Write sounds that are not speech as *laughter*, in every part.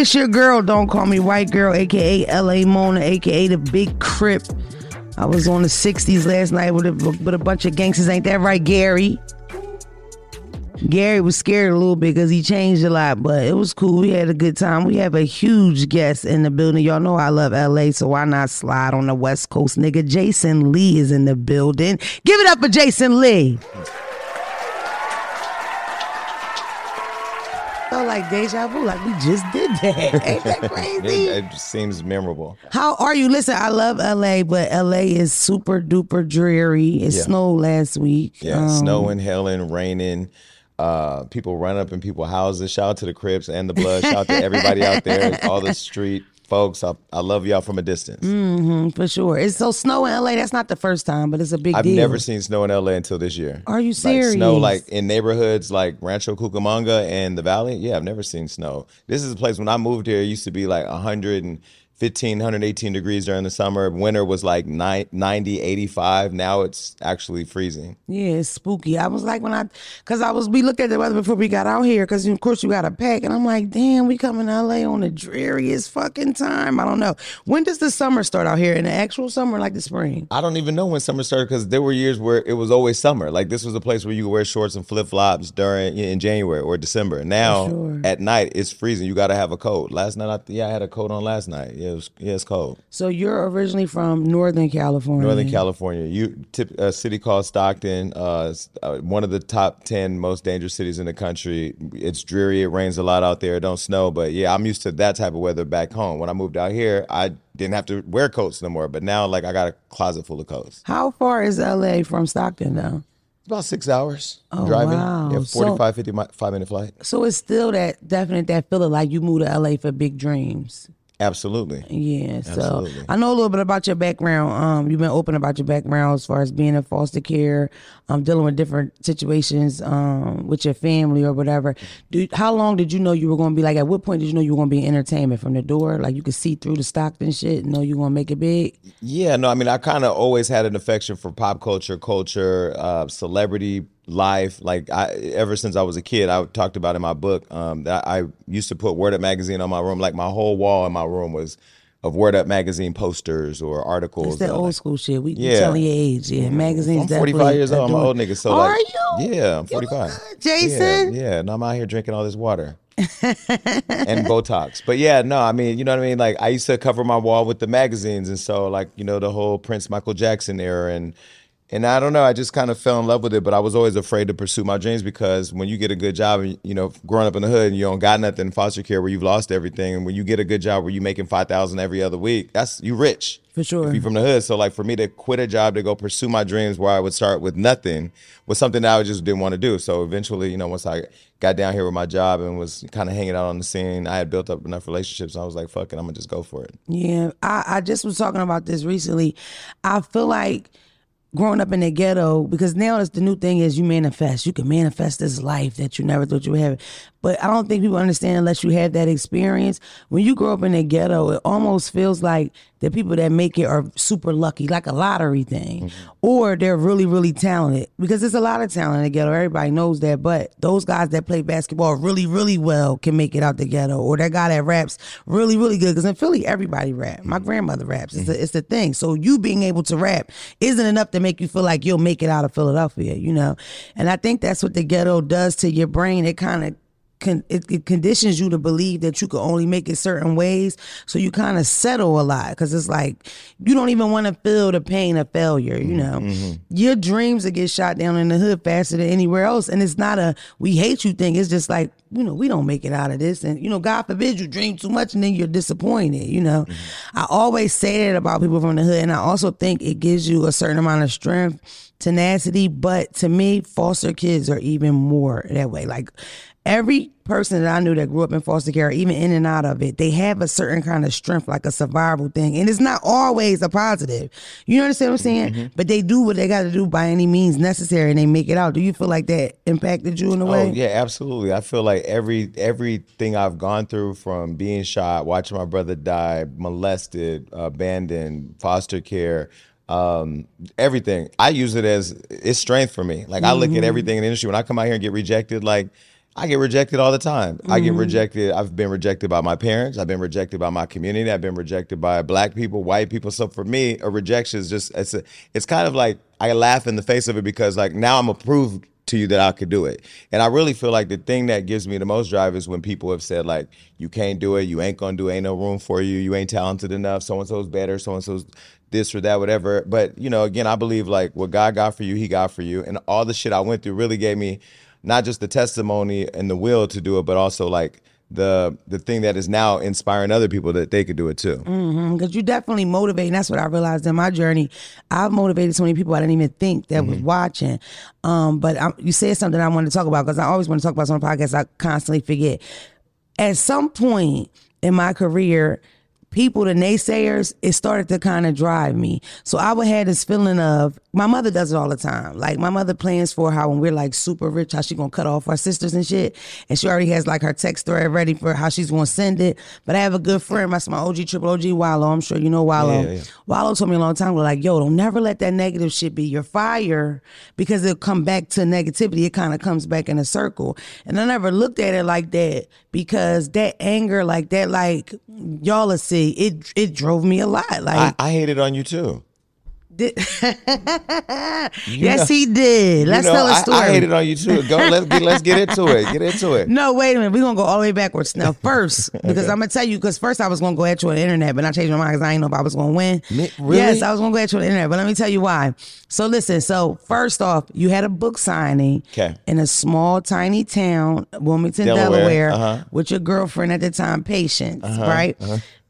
It's your girl, don't call me white girl, aka LA Mona, aka the Big Crip. I was on the 60s last night with a, with a bunch of gangsters. Ain't that right, Gary? Gary was scared a little bit because he changed a lot, but it was cool. We had a good time. We have a huge guest in the building. Y'all know I love LA, so why not slide on the West Coast, nigga? Jason Lee is in the building. Give it up for Jason Lee. Felt like deja vu, like we just did that. *laughs* Ain't that *laughs* crazy? It, it seems memorable. How are you? Listen, I love LA, but LA is super duper dreary. It Yeah. snowed last week. Yeah, Um, snowing, hailing, raining. Uh, people run up in people's houses. Shout out to the Crips and the Blood. Shout out to everybody out there, all the *laughs* street folks. I, I love y'all from a distance. Mm, for sure. It's so snow in LA. That's not the first time, but it's a big I've deal. never seen snow in LA until this year. Are you Like snow like in neighborhoods like Rancho Cucamonga and the Valley. Yeah, I've never seen snow. This is a place when I moved here, it used to be like 115, 118 degrees during the summer. Winter was like ni- 90, 85. Now it's actually freezing. Yeah, it's spooky. I was like when I, cause I was we looked at the weather before we got out here, cause of course you got to pack, and I'm like, damn, we coming to LA on the dreariest fucking time. I don't know. When does the summer start out here? In the actual summer, like the spring? I don't even know when summer started because there were years where it was always summer. Like this was a place where you could wear shorts and flip flops during in January or December. Now sure. at night it's freezing. You got to have a coat. Last night, I, yeah, I had a coat on last night. Yeah, it was, yeah, it's cold. So you're originally from Northern California. Northern California, you tip, a city called Stockton, uh, uh, one of the top ten most dangerous cities in the country. It's dreary. It rains a lot out there. It don't snow, but yeah, I'm used to that type of weather back home. When I moved out here, I didn't have to wear coats no more. But now, like, I got a closet full of coats. How far is LA from Stockton though? It's about six hours Oh, driving. wow. Yeah, So- 45, 50 mi- five minute flight. So it's still that definite that feeling like you moved to LA for big dreams. Absolutely. Yeah, so Absolutely. I know a little bit about your background. Um, you've been open about your background as far as being in foster care, um, dealing with different situations, um, with your family or whatever. Do how long did you know you were going to be like? At what point did you know you were going to be in entertainment from the door? Like you could see through the Stockton shit, and know you going to make it big. Yeah, no, I mean, I kind of always had an affection for pop culture, culture, uh, celebrity life. Like, I ever since I was a kid, I talked about in my book um, that I used to put Word Up magazine on my room. Like, my whole wall in my room was of Word Up magazine posters or articles. It's that old like- school shit. We Yeah. telling your age. Yeah, magazines. I'm 45 definitely years old. I'm an old nigga. So, Are like, you? Yeah, I'm 45. good, Jason. Yeah, yeah. No, I'm out here drinking all this water. *laughs* and Botox. But yeah, no, I mean, you know what I mean? Like I used to cover my wall with the magazines and so like, you know, the whole Prince Michael Jackson era and and I don't know, I just kind of fell in love with it, but I was always afraid to pursue my dreams because when you get a good job and you know, growing up in the hood and you don't got nothing in foster care where you've lost everything and when you get a good job where you making 5,000 every other week, that's you rich. For sure. If you from the hood. So like for me to quit a job to go pursue my dreams where I would start with nothing was something that I just didn't want to do. So eventually, you know, once I got down here with my job and was kind of hanging out on the scene, I had built up enough relationships. I was like, fuck it, I'm gonna just go for it. Yeah, I, I just was talking about this recently. I feel like growing up in the ghetto because now it's the new thing is you manifest. You can manifest this life that you never thought you would have. But I don't think people understand unless you have that experience. When you grow up in the ghetto, it almost feels like the people that make it are super lucky, like a lottery thing, mm-hmm. or they're really, really talented. Because there's a lot of talent in the ghetto. Everybody knows that. But those guys that play basketball really, really well can make it out the ghetto, or that guy that raps really, really good. Because in Philly, everybody rap. My mm-hmm. grandmother raps. It's, the, mm-hmm. it's the thing. So you being able to rap isn't enough to make you feel like you'll make it out of Philadelphia, you know? And I think that's what the ghetto does to your brain. It kind of con- it, it conditions you to believe that you can only make it certain ways. So you kind of settle a lot because it's like you don't even want to feel the pain of failure. You mm-hmm, know, mm-hmm. your dreams will get shot down in the hood faster than anywhere else, and it's not a we hate you thing. It's just like you know we don't make it out of this, and you know God forbid you dream too much and then you're disappointed. You know, mm-hmm. I always say that about people from the hood, and I also think it gives you a certain amount of strength tenacity, but to me, foster kids are even more that way. Like every person that I knew that grew up in foster care, even in and out of it, they have a certain kind of strength, like a survival thing. And it's not always a positive. You understand what I'm saying? But they do what they got to do by any means necessary and they make it out. Do you feel like that impacted you in a way? Oh yeah, absolutely. I feel like every everything I've gone through from being shot, watching my brother die, molested, abandoned, foster care, um, everything. I use it as it's strength for me. Like I look at everything in the industry when I come out here and get rejected, like I get rejected all the time. I Mm-hmm. get rejected. I've been rejected by my parents. I've been rejected by my community. I've been rejected by black people, white people. So for me, a rejection is just it's a, it's kind of like I laugh in the face of it because like now I'm approved to you that I could do it. And I really feel like the thing that gives me the most drive is when people have said like you can't do it, you ain't gonna do it, ain't no room for you, you ain't talented enough, so and so's better, so and so's this or that, whatever. But you know, again, I believe like what God got for you, He got for you, and all the shit I went through really gave me not just the testimony and the will to do it, but also like the the thing that is now inspiring other people that they could do it too. because you definitely motivate. And that's what I realized in my journey. I've motivated so many people I didn't even think that was watching. Um, but i you said something I wanted to talk about because I always want to talk about some podcasts. I constantly forget. At some point in my career, people, the naysayers, it started to kind of drive me. So I would have this feeling of my mother does it all the time. Like my mother plans for how when we're like super rich, how she gonna cut off our sisters and shit. And she already has like her text thread ready for how she's gonna send it. But I have a good friend, that's my OG triple OG Wallo. I'm sure you know Wallo. Yeah, yeah. Wallo told me a long time ago, like, yo, don't never let that negative shit be your fire because it'll come back to negativity. It kind of comes back in a circle. And I never looked at it like that because that anger, like that, like y'all will see, it it drove me a lot. Like, I hated on you too. *laughs* yes, know- he did. Let's know, tell a story. I, hated on you too. Go, *laughs* let's get let's get into it. Get into it. No, wait a minute. We're gonna go all the way backwards now. *laughs* First, because I'm gonna tell you, because first I was gonna go at you on the internet, but I changed my mind because I didn't know if I was gonna win. Really? Yes, I was gonna go at you on the internet, but let me tell you why. So listen, so first off, you had a book signing in a small, tiny town, Wilmington, Delaware, Delaware, uh-huh. Uh-huh, with your girlfriend at the time, Patience, right?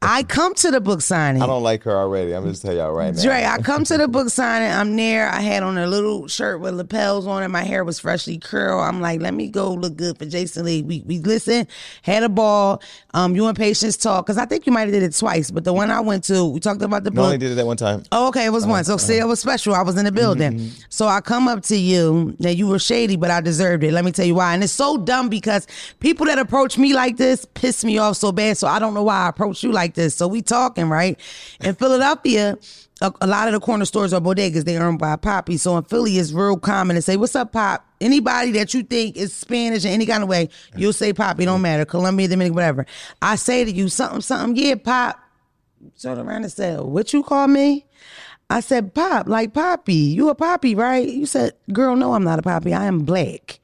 I come to the book signing. I don't like her already. I'm just tell y'all right now. Dre, I come to the book signing. I'm there. I had on a little shirt with lapels on it. My hair was freshly curled. I'm like, let me go look good for Jason Lee. We we listened, had a ball. Um, you and Patience talk because I think you might have did it twice, but the one I went to, we talked about the No, book. only did it that one time. Oh, okay, it was one. So see, it was special. I was in the building. Mm-hmm. So I come up to you. Now you were shady, but I deserved it. Let me tell you why. And it's so dumb because people that approach me like this piss me off so bad. So I don't know why I approach you like this. So we talking, right? In Philadelphia, a, a lot of the corner stores are bodegas. They owned by Poppy. So in Philly, it's real common to say, "What's up, Pop?" Anybody that you think is Spanish in any kind of way, you'll say Poppy. Don't matter. Colombia, Dominican, whatever. I say to you something, something. Yeah, Pop turned around and said, What you call me? I said, Pop, like Poppy. You a Poppy, right? You said, Girl, no, I'm not a Poppy. I am black.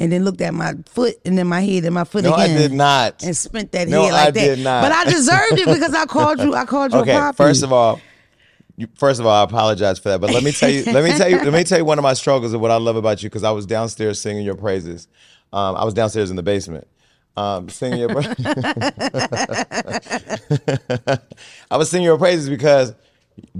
And then looked at my foot and then my head and my foot No, I did not. And spent that No, head like I that. did not. But I deserved it because I called you, I called you Okay, a Poppy. first of all, you, first of all, I apologize for that. But let me tell you, let me tell you, let me tell you one of my struggles of what I love about you because I was downstairs singing your praises. Um, I was downstairs in the basement. Um, singing your, *laughs* I was singing your praises because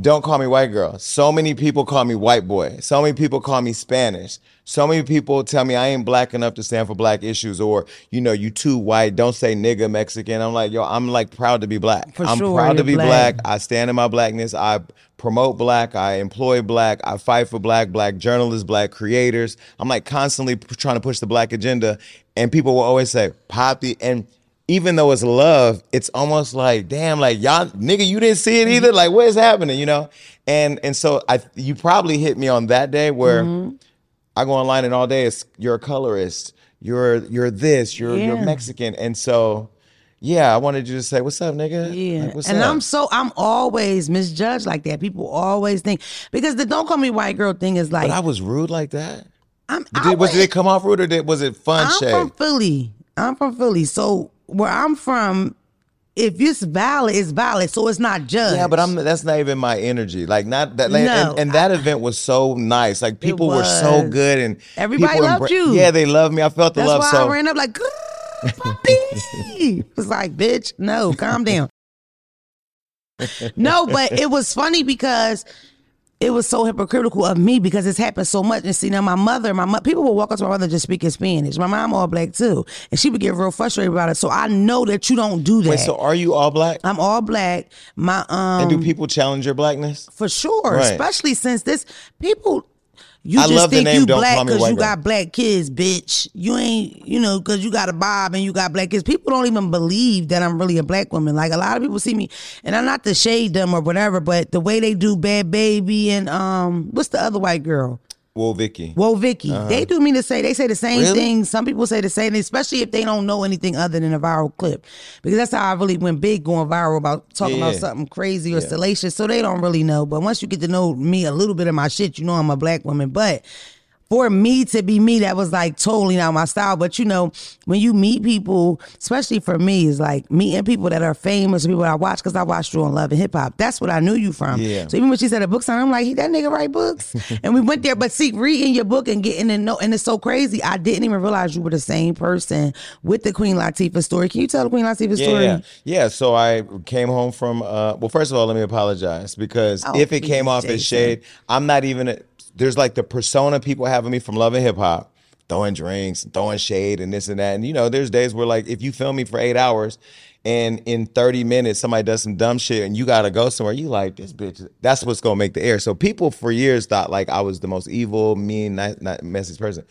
don't call me white girl. So many people call me white boy. So many people call me Spanish. So many people tell me I ain't black enough to stand for black issues, or you know, you too white. Don't say nigga Mexican. I'm like, yo, I'm like proud to be black. For I'm sure, proud to be black. black. I stand in my blackness. I promote black. I employ black. I fight for black, black journalists, black creators. I'm like constantly p- trying to push the black agenda. And people will always say, Poppy. And even though it's love, it's almost like, damn, like y'all, nigga, you didn't see it either. Like, what is happening, you know? And and so I, you probably hit me on that day where Mm-hmm. I go online and all day it's you're a colorist, you're you're this, you're you're Mexican, and so. Yeah, I wanted you to say, "What's up, nigga?" Yeah, Like, what's and up? I'm so I'm always misjudged like that. People always think because the "don't call me white girl" thing is like But I was rude like that. I'm. Did, was did it come off rude or did, was it fun I'm shade? from Philly. I'm from Philly. So where I'm from, if it's valid, it's valid. So it's not judged. yeah, but I'm. That's not even my energy. Like not that. Like, No, and, and that event was so nice. Like people were so good and Everybody loved embra- you. Yeah, they loved me. I felt the That's love. why so I ran up like, puppy. *laughs* it's like, bitch, no, calm down. no, but it was funny because it was so hypocritical of me because it's happened so much. And see, now my mother, my mo- people will walk up to my mother just speaking Spanish. My mom all black too, and she would get real frustrated about it. So I know that you don't do that. wait. So are you all black? I'm all black. My um, and do people challenge your blackness? for sure, Right. especially since this people. You I just love the think name you Don't black because you got black kids, bitch. You ain't, you know, because you got a bob and you got black kids. People don't even believe that I'm really a black woman. Like a lot of people see me, and I'm not to shade them or whatever, but the way they do Bhad Bhabie and um, what's the other white girl? Woah Vicky. Woah Vicky. They do mean to say they say the same Uh-huh. Really? thing. Some people say the same thing, especially if they don't know anything other than a viral clip. Because that's how I really went big going viral about talking Yeah, about something crazy or salacious. So they don't really know. But once you get to know me a little bit of my shit, you know I'm a black woman. But for me to be me, that was like totally not my style. But you know, when you meet people, especially for me, is like meeting people that are famous, people that I watch because I watched you on Love and Hip Hop. That's what I knew you from. Yeah. So even when she said a book sign, I'm like, he that nigga write books, *laughs* and we went there. But see, reading your book and getting to know, and it's so crazy. I didn't even realize you were the same person with the Queen Latifah story. Can you tell the Queen Latifah Yeah, story? yeah, yeah. So I came home from. Uh, well, first of all, let me apologize because Oh, if it came off as shade, I'm not even. A, there's like the persona people have of me from Love and Hip Hop, throwing drinks, throwing shade, and this and that. And you know, there's days where like if you film me for eight hours. And in 30 minutes, somebody does some dumb shit and you gotta go somewhere. You like this bitch. That's what's gonna make the air. So people for years thought like I was the most evil, mean, not, not messy person.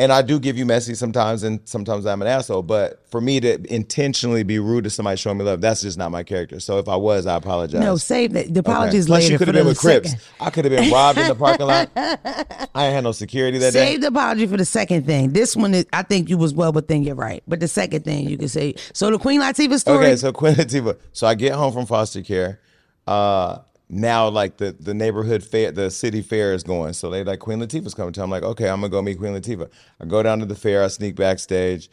And I do give you messy sometimes, and sometimes I'm an asshole. But for me to intentionally be rude to somebody showing me love, that's just not my character. So if I was, I apologize. No, save that. The Okay. apologies Plus, you could have been with Crips. second- I could have been robbed in the parking lot. *laughs* I ain't had no security that day. Save the apology for the second thing. This one, is, I think you was well within your right. But the second thing you can say. So the Queen Latifah story. Okay, so Queen Latifah. So I get home from foster care. Uh, now like the the neighborhood fair, the city fair is going. So they like Queen Latifah's coming to. I'm like, okay, I'm gonna go meet Queen Latifah. I go down to the fair. I sneak backstage.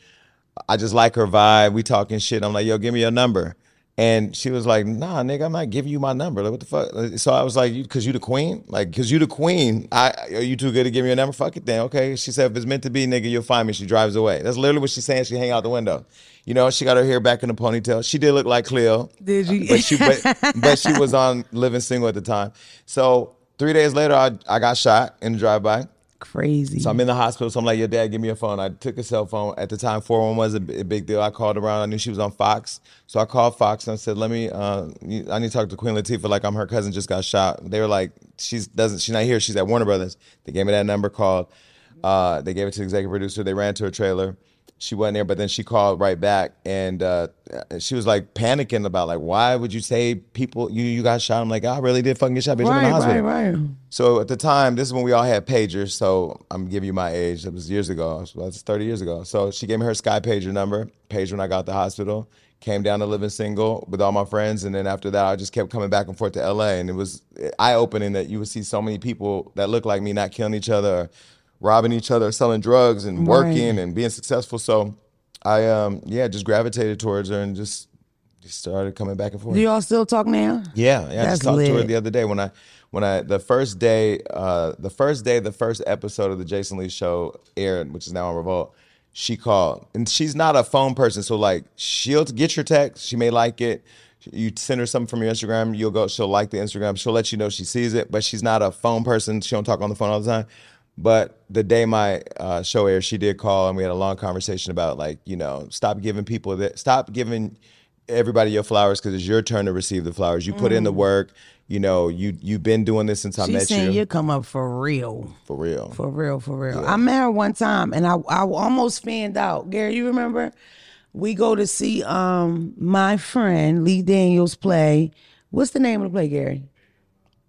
I just like her vibe. We talking shit. I'm like, yo, give me your number. And she was like, nah, nigga, I'm not giving you my number. Like, what the fuck? So I was like, you, because you the queen? Like, because you the queen, I are you too good to give me your number? Fuck it then. Okay. She said, if it's meant to be, nigga, you'll find me. She drives away. That's literally what she's saying. She hang out the window. You know, she got her hair back in a ponytail. She did look like Cleo. Did you? But she, but, but she was on Living Single at the time. So three days later, I, I got shot in the drive-by. Crazy. So I'm in the hospital. So I'm like, your dad, give me a phone. I took a cell phone. At the time, 411 was a a big deal. I called around. I knew she was on Fox. So I called Fox and I said, let me, uh, I need to talk to Queen Latifah. Like I'm her cousin just got shot. They were like, she's doesn't, she's not here. She's at Warner Brothers. They gave me that number, called. Uh, they gave it to the executive producer. They ran to her trailer. She wasn't there, but then she called right back and uh, she was like panicking about like, why would you say people, you, you got shot? I'm like, I really did fucking get shot. Bitch, I'm in the right, hospital. right, right. So at the time, this is when we all had pagers. So I'm giving you my age. That was years ago. So That's 30 years ago. So she gave me her Sky pager number. Paged when I got to the hospital. Came down to living single with all my friends, and then after that, I just kept coming back and forth to LA. And it was eye opening that you would see so many people that look like me not killing each other, or robbing each other, selling drugs, and working and being successful. So I, um, yeah, just gravitated towards her and just, just started coming back and forth. Do y'all still talk now? Yeah, yeah. I just talked to her the other day when I when I the first day uh the first day the first episode of the Jason Lee show aired, which is now on Revolt. She called, and she's not a phone person, so like she'll get your text. She may like it. You send her something from your Instagram, you'll go. She'll like the Instagram. She'll let you know she sees it, but she's not a phone person. She don't talk on the phone all the time. But the day my uh, show aired, she did call, and we had a long conversation about like you know stop giving people that stop giving everybody your flowers because it's your turn to receive the flowers. You put in the work. You know, you you've been doing this since I She's met saying you. you come up for real. For real. For real, for real. I met her one time and I I almost fanned out. Gary, you remember? We go to see um my friend Lee Daniels play. What's the name of the play, Gary?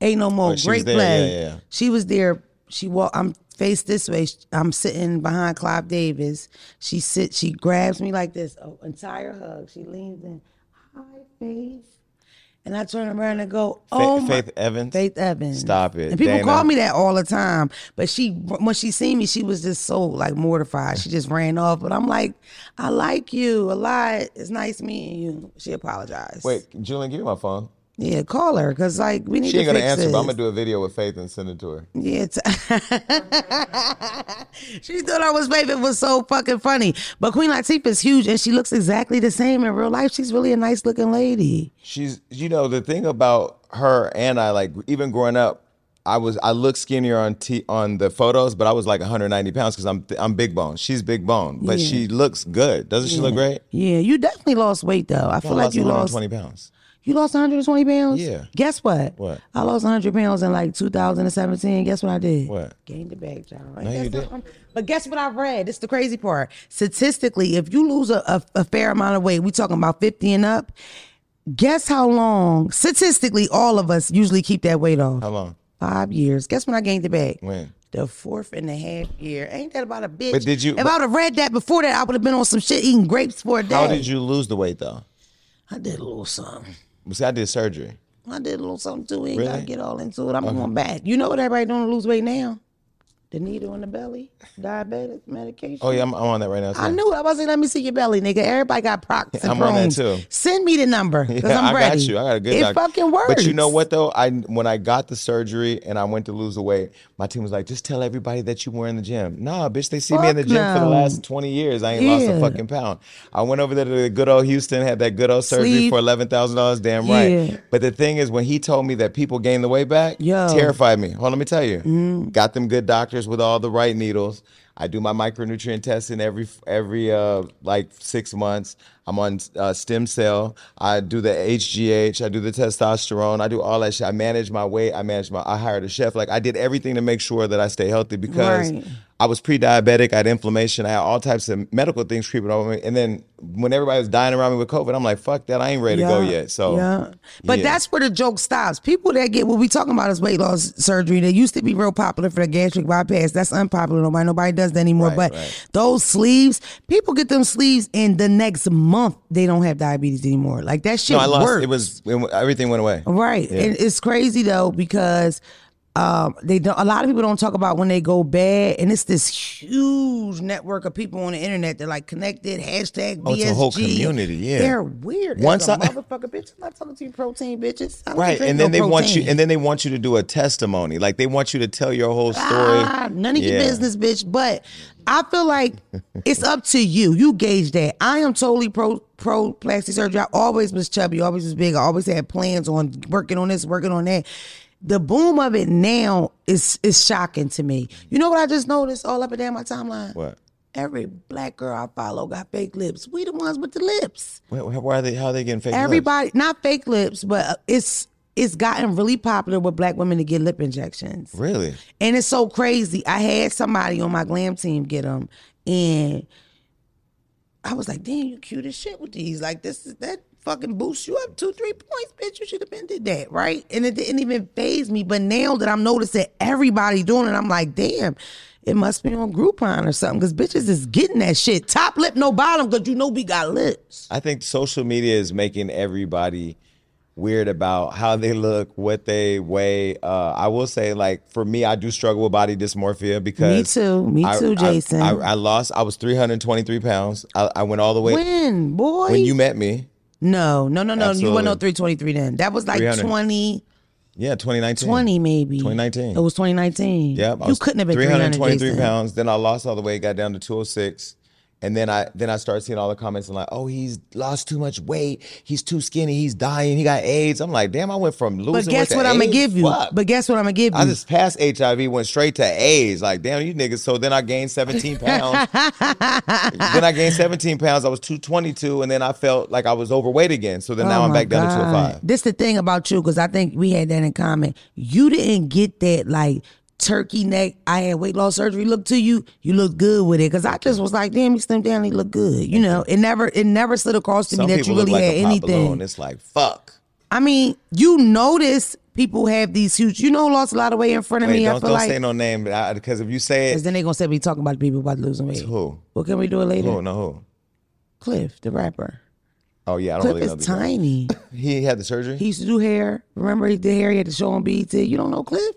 Ain't no more. Oh, Great play. Yeah, yeah, yeah. She was there. She walk. I'm faced this way. I'm sitting behind Clive Davis. She sits. She grabs me like this. Oh, entire hug. She leans in. Hi, Faith. And I turn around and go, "Oh, my- Faith Evans? Faith Evans. Stop it, And people Dana. call me that all the time. But she, when she seen me, she was just so like mortified. She just ran off. But I'm like, I like you a lot. It's nice meeting you. She apologized. Wait, Julian, give me my phone. Yeah, call her because like we need She ain't to gonna answer, this. but I'm gonna do a video with Faith and send it to her. Yeah, *laughs* she thought I was baby. It was so fucking funny. But Queen Latifah is huge, and she looks exactly the same in real life. She's really a nice looking lady. She's, you know, the thing about her and I, like, even growing up, I was, I looked skinnier on t on the photos, but I was like 190 pounds because I'm, I'm big bone. She's big bone, but Yeah. she looks good. Doesn't she look great? Yeah, you definitely lost weight though. I feel I like you lost 20 pounds. You lost 120 pounds? Yeah. Guess what? What? I lost 100 pounds in like 2017. Guess what I did? What? Gained it back, y'all. No, you didn't. But guess what I read? It's the crazy part. Statistically, if you lose a, a, a fair amount of weight, we talking about 50 and up, guess how long, statistically, all of us usually keep that weight off? How long? Five years. Guess when I gained it back? When? the fourth and a half year. Ain't that about a bitch? But did you- If I would have read that before that, I would have been on some shit eating grapes for a day. How did you lose the weight though? I did a little something. See, I did surgery. I did a little something too. We ain't gotta get all into it. I'm going back. You know what everybody doing to lose weight now? The needle in the belly, diabetic medication. Oh yeah, I'm, I'm on that right now. Too. I knew. it. I was like, let me see your belly, nigga. Everybody got Proc's and I'm on that too. Send me the number because *laughs* Yeah, I'm I ready. got you. I got a good It doctor. fucking works. But you know what though? I when I got the surgery and I went to lose the weight, my team was like, just tell everybody that you were in the gym. Nah, bitch, they see me in the Fuck gym for the last 20 years. I ain't lost a fucking pound. I went over there to the good old Houston, had that good old surgery Sleeve. for eleven thousand dollars. Damn Yeah. right. But the thing is, when he told me that people gain the weight back, Yo. Terrified me. Hold on, let me tell you. Mm. Got them good doctors with all the right needles. I do my micronutrient testing every every uh like six months. I'm on uh, stem cell. I do the HGH. I do the testosterone. I do all that shit. I manage my weight. I manage my. I hired a chef. Like I did everything to make sure that I stay healthy because Right. I was pre-diabetic. I had inflammation. I had all types of medical things creeping over me. And then when everybody was dying around me with COVID, I'm like, fuck that. I ain't ready to go yet. So yeah, but yeah. that's where the joke stops. People that get what we talking about is weight loss surgery. That used to be real popular for the gastric bypass. That's unpopular. Nobody, nobody does that anymore. Right, but right. those sleeves, people get them sleeves, and the next month they don't have diabetes anymore. Like that shit no, I lost. works. It was it, everything went away. Right. And it's crazy though because um, they don't. A lot of people don't talk about when they go bad, and it's this huge network of people on the internet. They're like connected. Hashtag Oh, it's a whole community, yeah. they're weird. Once Once I- *laughs* motherfucker, bitch. I'm not talking to you, protein bitches. Right, and then no they want you, and then they want you to do a testimony. Like they want you to tell your whole story. Ah, none of your business, bitch. But I feel like it's up to you. You gauge that. I am totally pro pro plastic surgery. I always was chubby, always was big. I always had plans on working on this, working on that. The boom of it now is is shocking to me. You know what I just noticed all up and down my timeline? What? Every black girl I follow got fake lips. We the ones with the lips. Why, why are they? How are they getting fake? lips? Everybody, not fake lips, but it's it's gotten really popular with black women to get lip injections. Really? And it's so crazy. I had somebody on my glam team get them, and I was like, "Damn, you cute as shit with these. Like this is that fucking boosts you up two, three points, bitch. You should have been did that, right?" And it didn't even phase me. But now that I'm noticing everybody doing it, I'm like, "Damn." It must be on Groupon or something because bitches is getting that shit. Top lip, no bottom because you know we got lips. I think social media is making everybody weird about how they look, what they weigh. Uh, I will say, like for me, I do struggle with body dysmorphia because Me too. Me I- too, I- Jason. I, I lost. I was 323 pounds. I, I went all the way When, boy? when you met me. No, no, no, no. You Absolutely. went on 323 then. That was like 300. 20. Yeah, 2019. 20 maybe. 2019. It was 2019. Yeah, You couldn't have been 323 Jason. pounds. Then I lost all the weight, got down to 206. And then I then I started seeing all the comments and like, oh, he's lost too much weight. He's too skinny. He's dying. He got AIDS. I'm like, damn, I went from losing But guess what I'm gonna give you? Fuck. But guess what I'm gonna give you? I just passed HIV, went straight to AIDS. Like, damn, you niggas. So then I gained 17 pounds. *laughs* then I gained 17 pounds. I was 222, and then I felt like I was overweight again. So then now Oh I'm my back down to God. 205. This the thing about you, because I think we had that in common. You didn't get that like turkey neck. I had weight loss surgery. Look to you, you look good with it. Because I just was like, damn, you slimmed down. He look good. You know, it never, it never slid across to Some me that you really like had anything. balloon. It's like fuck. I mean, you notice people have these huge. You know, lost a lot of weight in front of Wait, me. I don't, feel don't like say no name because if you say it, then they gonna say we talking about people about losing weight. who? Well, can we do it later? Who? No, who? Cliff, the rapper. Oh yeah, I don't Cliff really know. is tiny. *laughs* He had the surgery. he used to do hair. Remember he did hair. He had the show on BET. You don't know Cliff?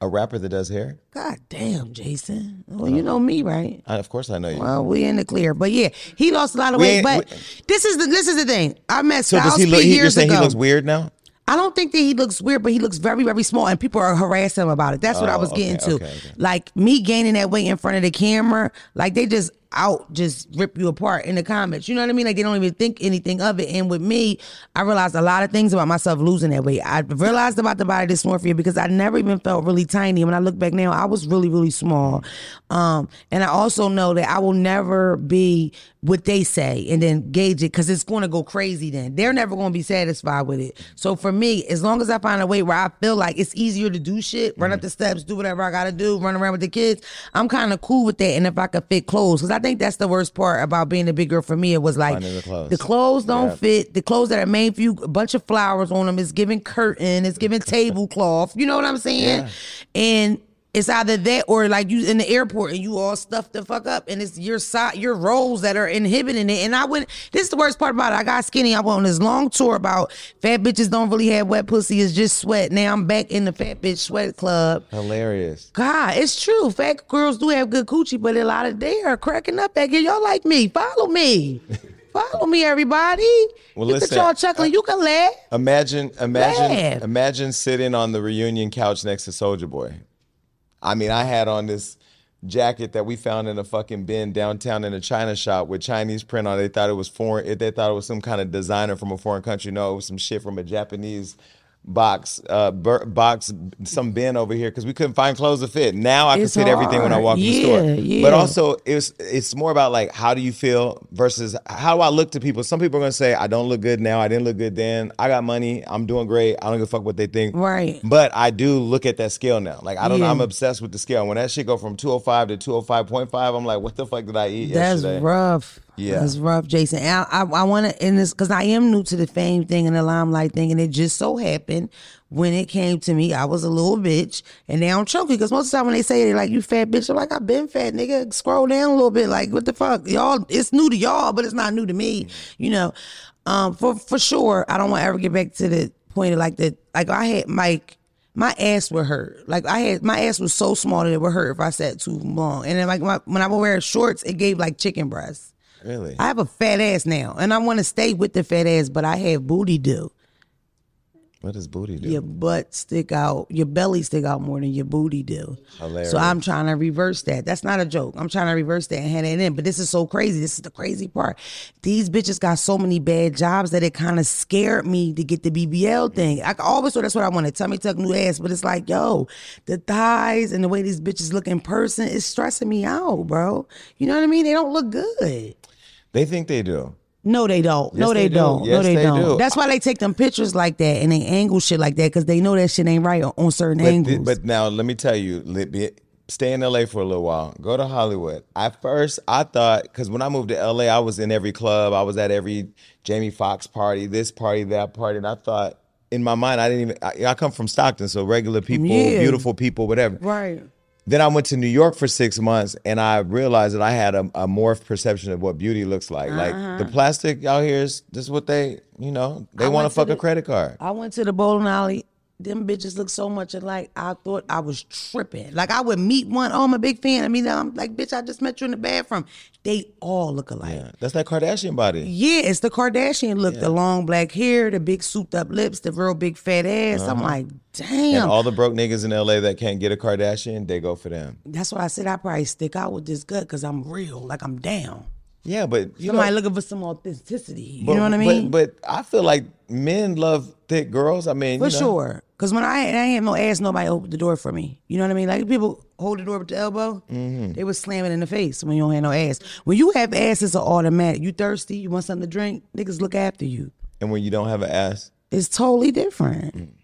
A rapper that does hair. God damn, Jason. Well, you know me, right? I, of course, I know you. Well, we in the clear. But yeah, he lost a lot of We weight. ain't- But we- this is the this is the thing. I met so Styles does he look? He, years you're saying ago. he looks weird now? I don't think that he looks weird, but he looks very, very small, and people are harassing him about it. That's what I Oh, was getting to. okay, okay. Like me gaining that weight in front of the camera, like they just out just rip you apart in the comments. You know what I mean? Like they don't even think anything of it. And with me, I realized a lot of things about myself losing that weight. I realized about the body dysmorphia because I never even felt really tiny. When I look back now, I was really, really small. Um, and I also know that I will never be what they say and then gauge it because it's going to go crazy then. They're never going to be satisfied with it. So for me, as long as I find a way where I feel like it's easier to do shit, run up the steps, do whatever I got to do, run around with the kids, I'm kind of cool with that. And if I could fit clothes, because I think that's the worst part about being a big girl for me, it was like the clothes. clothes don't Yeah. fit. The clothes that are made for you, a bunch of flowers on them, it's giving curtain, it's giving tablecloth. You know what I'm saying? And It's either that or like you in the airport and you all stuffed the fuck up and it's your side your roles that are inhibiting it. And I went this is the worst part about it. I got skinny. I went on this long tour about fat bitches don't really have wet pussy, it's just sweat. Now I'm back in the fat bitch sweat club. Hilarious. God, it's true. Fat girls do have good coochie, but a lot of they are cracking up back here. Y'all like me. Follow me. *laughs* Follow me, everybody. Well, Look listen, at y'all chuckling. Uh, you can laugh. Imagine, imagine, Laugh. imagine sitting on the reunion couch next to Soulja Boy. I mean, I had on this jacket that we found in a fucking bin downtown in a China shop with Chinese print on it. They thought it was foreign. They thought it was some kind of designer from a foreign country. No, it was some shit from a Japanese box, uh, bur- box, some bin over here because we couldn't find clothes to fit. Now I can It's fit everything when I hard. walk in the store. Yeah, yeah. But also, it's it's more about like how do you feel versus how do I look to people. Some people are gonna say I don't look good now. I didn't look good then. I got money. I'm doing great. I don't give a fuck what they think. Right. But I do look at that scale now. Like I don't know. Yeah. I'm obsessed with the scale. When that shit go from 205 to 205.5, I'm like, what the fuck did I eat That's yesterday? rough. Yeah. That's rough, Jason. And I, I, I want to end this because I am new to the fame thing and the limelight thing. And it just so happened when it came to me, I was a little bitch. And now I'm choking because most of the time when they say they're like, you fat bitch, I'm like, I've been fat, nigga. Scroll down a little bit. Like, what the fuck? Y'all, it's new to y'all, but it's not new to me. You know, um, for, for sure, I don't want to ever get back to the point of like the, like I had Mike my ass would hurt. Like I had my ass was so small that it would hurt if I sat too long. And then like my, when I would wear shorts, it gave like chicken breasts. Really? I have a fat ass now, and I want to stay with the fat ass, but I have booty do. what does booty do? Your butt stick out, your belly stick out more than your booty do. Hilarious. So I'm trying to reverse that. That's not a joke. I'm trying to reverse that and hand it in. But this is so crazy. This is the crazy part. These bitches got so many bad jobs that it kind of scared me to get the BBL thing. I always thought that's what I wanted. Tummy tuck, new ass. But it's like, yo, the thighs and the way these bitches look in person is stressing me out, bro. You know what I mean? They don't look good. They think they do. No, they don't. no, they, they do. don't. no, they, they don't. do. That's why they take them pictures like that and they angle shit like that because they know that shit ain't right on, on certain But, angles. th- but now let me tell you, stay in LA for a little while. Go to Hollywood. At first, I thought because when I moved to LA, I was in every club. I was at every Jamie Foxx party, this party, that party, and I thought in my mind, I didn't even. I, I come from Stockton, so regular people, Yeah. beautiful people, whatever. right. Then I went to New York for six months, and I realized that I had a, a morphed perception of what beauty looks like. Like the plastic out here is this is what they, you know, they Uh-huh. I want to to fuck a credit card. I went to the bowling alley. Them bitches look so much alike. I thought I was tripping. Like I would meet one. Oh, I'm a big fan. I mean, I'm like, bitch, I just met you in the bathroom. They all look alike. Yeah, that's that Kardashian body. Yeah, it's the Kardashian look. The long black hair, the big souped up lips, the real big fat ass. I'm like, damn. Uh-huh. And all the broke niggas in LA that can't get a Kardashian, they go for them. That's why I said I probably stick out with this gut because I'm real. Like I'm down. Yeah, but you Somebody know, looking for some authenticity. You know what I mean? But, but I feel like men love thick girls. I mean, For you know, sure. Cause when I I ain't no ass, nobody opened the door for me. You know what I mean? Like people hold the door with the elbow, Mm-hmm. they was slamming in the face when you don't have no ass. When you have ass, it's an automatic. You thirsty, you want something to drink, niggas look after you. And when you don't have an ass, It's totally different.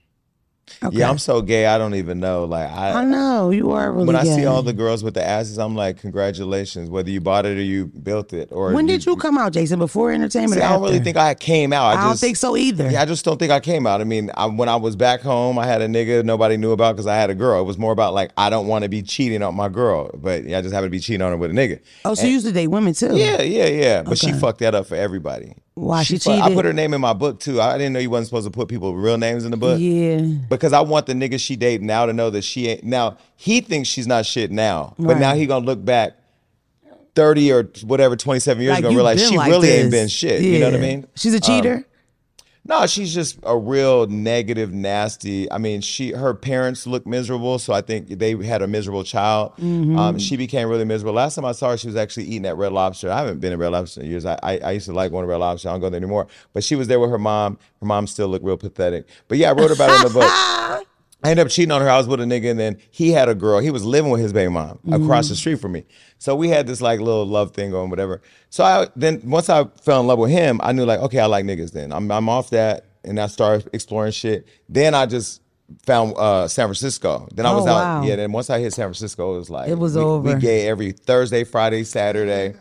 Okay. Yeah, I'm so gay. I don't even know. Like I, I know you are really. when I see all the girls with the asses, I'm like, congratulations. Whether you bought it or you built it, or when did you come out, Jason? Before entertainment? See, I don't really think I came out. I, I don't think so either. Yeah, I just don't think I came out. I mean, I, when I was back home, I had a nigga nobody knew about because I had a girl. It was more about like I don't want to be cheating on my girl, but yeah, I just happen to be cheating on her with a nigga. Oh, so you used to date women too? Yeah, yeah, yeah. But she fucked that up for everybody. Why, she fu- I put her name in my book too. I didn't know you wasn't supposed to put people real names in the book. Yeah. Because I want the nigga she date now to know that she ain't. Now he thinks she's not shit now, but now he gonna look back. 30 or whatever, 27 years Like ago, realize she like really ain't been shit. You know what I mean? She's a cheater. Um, No, she's just a real negative, nasty. I mean, she her parents look miserable, so I think they had a miserable child. Mm-hmm. Um, she became really miserable. Last time I saw her, she was actually eating at Red Lobster. I haven't been to Red Lobster in years. I, I, I used to like going to Red Lobster. I don't go there anymore. But she was there with her mom. Her mom still looked real pathetic. But yeah, I wrote about it in the book. *laughs* I ended up cheating on her. I was with a nigga, and then he had a girl. He was living with his baby mom across the street from me. So we had this like little love thing going, whatever. So I then once I fell in love with him, I knew like, okay, I like niggas. Then I'm I'm off that, and I started exploring shit. Then I just found uh, San Francisco. Then I was Oh, out. wow. Yeah. Then once I hit San Francisco, it was like It was we, over. We gay every Thursday, Friday, Saturday.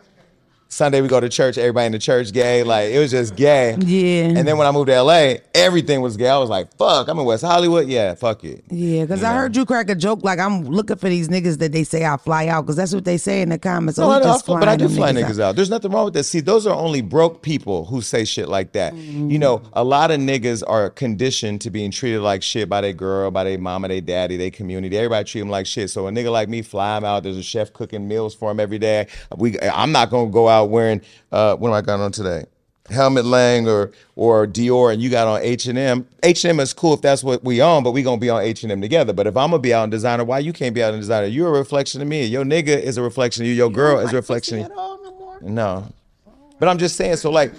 Sunday we go to church, everybody in the church gay. Like it was just gay. Yeah. And then when I moved to LA, everything was gay. I was like, fuck, I'm in West Hollywood. Yeah, fuck it. Yeah, because I know? heard you crack a joke like I'm looking for these niggas that they say I fly out because that's what they say in the comments. No, oh, I fly- but I do fly niggas out. There's nothing wrong with that. See, those are only broke people who say shit like that. You know, a lot of niggas are conditioned to being treated like shit by their girl, by their mama, their daddy, their community. Everybody treat them like shit. So a nigga like me fly him out. There's a chef cooking meals for him every day. We, I'm not gonna go out wearing. Uh, what am I got on today? Helmut Lang or or Dior, and you got on H and M. H and M is cool if that's what we own, but we gonna be on H and M together. But if I'm gonna be out in designer, why you can't be out in designer? You're a reflection of me. Your nigga is a reflection of you. Your girl is a reflection of you. No. But I'm just saying, so like,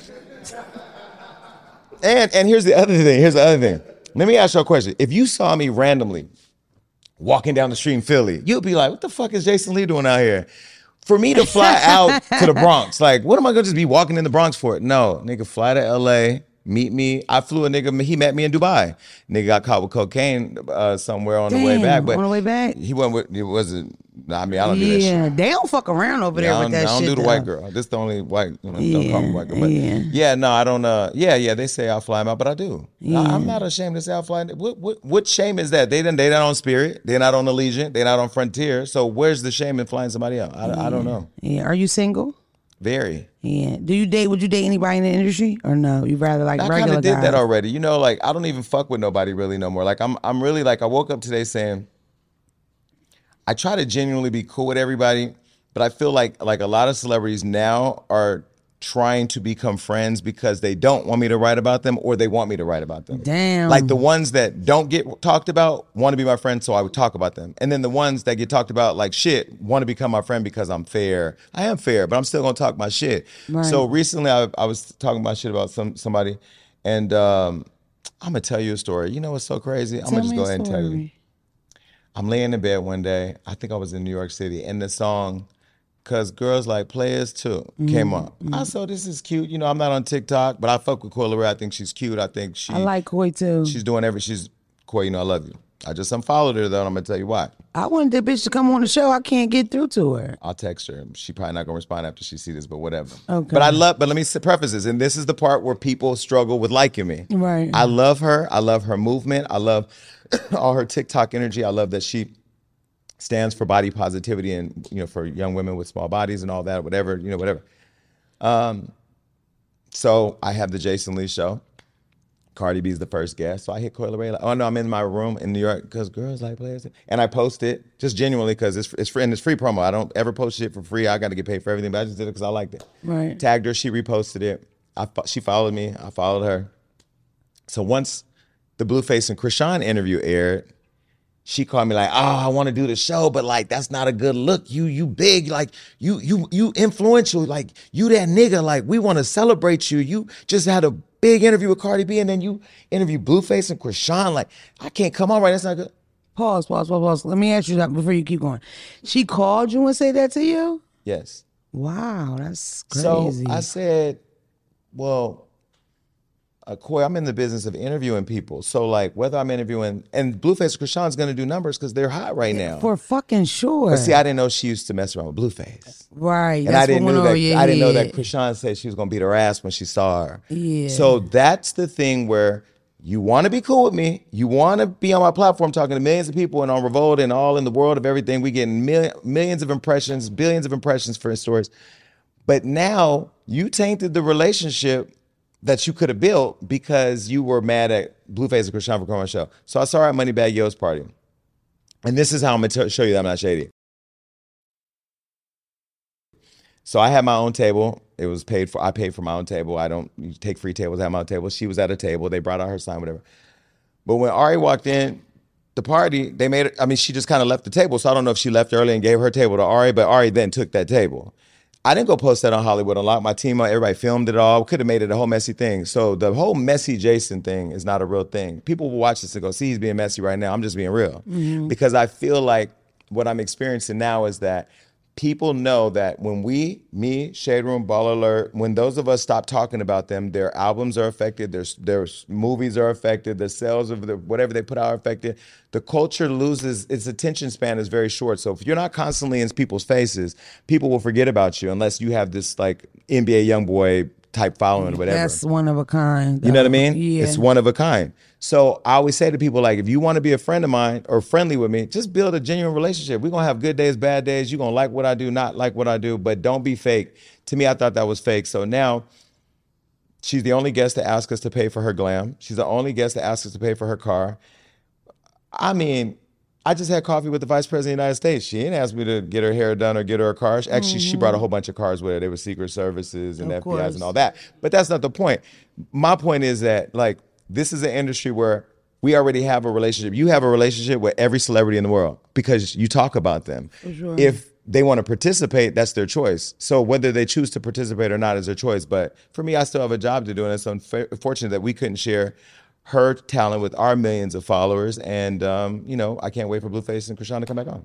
and and here's the other thing. Here's the other thing. Let me ask you a question. If you saw me randomly walking down the street in Philly, you'd be like, what the fuck is Jason Lee doing out here? For me to fly *laughs* out to the Bronx, like, what am I gonna just be walking in the Bronx for? It? No, nigga, fly to LA, meet me. I flew a nigga, he met me in Dubai. Nigga got caught with cocaine uh, somewhere on the way back. But on the way back? He went with, it wasn't, I mean, I don't do that shit. Yeah, they don't fuck around over there Yeah, I with that I don't shit. do the though. white girl. This the only white. You know, don't call me Yeah, white girl. But yeah. yeah. no, I don't. Uh, yeah, yeah. They say I fly them out, but I do. Yeah. I, Yeah. am not ashamed to say I fly. What, what what shame is that? They didn't. They not on Spirit. They're not on Allegiant. They're not on Frontier. So where's the shame in flying somebody out? I, I don't know. Yeah, are you single? Very. Yeah. Do you date? Would you date anybody in the industry or no? You rather like I kind regular of did guys? that already. You know, like I don't even fuck with nobody really no more. Like I'm I'm really like I woke up today saying I try to genuinely be cool with everybody, but I feel like like a lot of celebrities now are trying to become friends because they don't want me to write about them or they want me to write about them. Damn. Like the ones that don't get talked about want to be my friend, so I would talk about them. And then the ones that get talked about like shit want to become my friend because I'm fair. I am fair, but I'm still gonna talk my shit. Right. So recently I, I was talking about shit about some somebody, and um, I'm gonna tell you a story. You know what's so crazy? I'm gonna just go ahead and tell you. I'm laying in bed one day. I think I was in New York City, and the song "Cause Girls Like Players Too" came Mm-hmm. on. I saw this is cute. You know, I'm not on TikTok, but I fuck with Coi Leray. I think she's cute. I think she I like Coi too. she's doing every. She's Coi. You know, I love you. I just unfollowed her though, and I'm gonna tell you why. I wanted that bitch to come on the show. I can't get through to her. I'll text her. She probably not gonna respond after she see this, but whatever. Okay. But I love. But let me preface this, and this is the part where people struggle with liking me. Right. I love her. I love her movement. I love *coughs* all her TikTok energy. I love that she stands for body positivity and you know for young women with small bodies and all that. Whatever you know, whatever. Um. So I have the Jason Lee show. Cardi B's the first guest. So I hit Coi Leray like, oh no, I'm in my room in New York because girls like players. And I post it just genuinely because it's it's free and it's free promo. I don't ever post shit for free. I got to get paid for everything, but I just did it because I liked it. Right. Tagged her. She reposted it. I she followed me. I followed her. So once the Blueface and Chrisean interview aired, she called me like, "Oh, I want to do the show, but like that's not a good look. You you big, like you you you influential, like you that nigga. Like we want to celebrate you. You just had a big interview with Cardi B, and then you interview Blueface and Chrisean. Like I can't come on right. That's not good. Pause, pause, pause, pause. Let me ask you that before you keep going. She called you and said that to you? Yes. Wow, that's crazy. So I said, well, uh, Coi, I'm in the business of interviewing people. So like whether I'm interviewing and Blueface Chrisean's gonna do numbers because they're hot right now. For fucking sure. But see, I didn't know she used to mess around with Blueface. right. And I didn't know that I didn't know that. Chrisean said she was gonna beat her ass when she saw her. Yeah. So that's the thing where you want to be cool with me. You want to be on my platform talking to millions of people and on Revolt and all in the world of everything. We getting mil- millions of impressions, billions of impressions for stories. But now you tainted the relationship that you could have built because you were mad at Blueface and Chrisean for coming on show. So I saw her at Moneybagg Yo's party. And this is how I'm going to show you that I'm not shady. So I had my own table. It was paid for. I paid for my own table. I don't take free tables. Have my own table. She was at a table. They brought out her sign, whatever. But when Ari walked in, the party, they made it. I mean, she just kind of left the table. So I don't know if she left early and gave her table to Ari, but Ari then took that table. I didn't go post that on Hollywood Unlocked. My team, uh, everybody filmed it all. Could have made it a whole messy thing. So the whole messy Jason thing is not a real thing. People will watch this and go, see, he's being messy right now. I'm just being real. Mm-hmm. Because I feel like what I'm experiencing now is that people know that when we, me, Shade Room, Baller Alert, when those of us stop talking about them, their albums are affected, their, their movies are affected, the sales of the, whatever they put out are affected. The culture loses its attention span is very short. So if you're not constantly in people's faces, people will forget about you unless you have this like NBA YoungBoy type following or whatever. That's one of a kind. You know what I mean? Yeah. It's one of a kind. So I always say to people, like, if you want to be a friend of mine or friendly with me, just build a genuine relationship. We're gonna have good days, bad days. You're gonna like what I do, not like what I do, but don't be fake. To me, I thought that was fake. So now she's the only guest to ask us to pay for her glam. She's the only guest to ask us to pay for her car. I mean, I just had coffee with the vice president of the United States. She didn't ask me to get her hair done or get her a car. Actually, she brought a mm. whole bunch of cars with her. They were Secret Services and Of FBI's course. and all that. But that's not the point. My point is that like this is an industry where we already have a relationship. You have a relationship with every celebrity in the world because you talk about them. sure. If they want to participate, that's their choice. So whether they choose to participate or not is their choice. But for me, I still have a job to do, and it's unfortunate that we couldn't share her talent with our millions of followers. And um, you know, I can't wait for Blueface and Chrisean to come back on.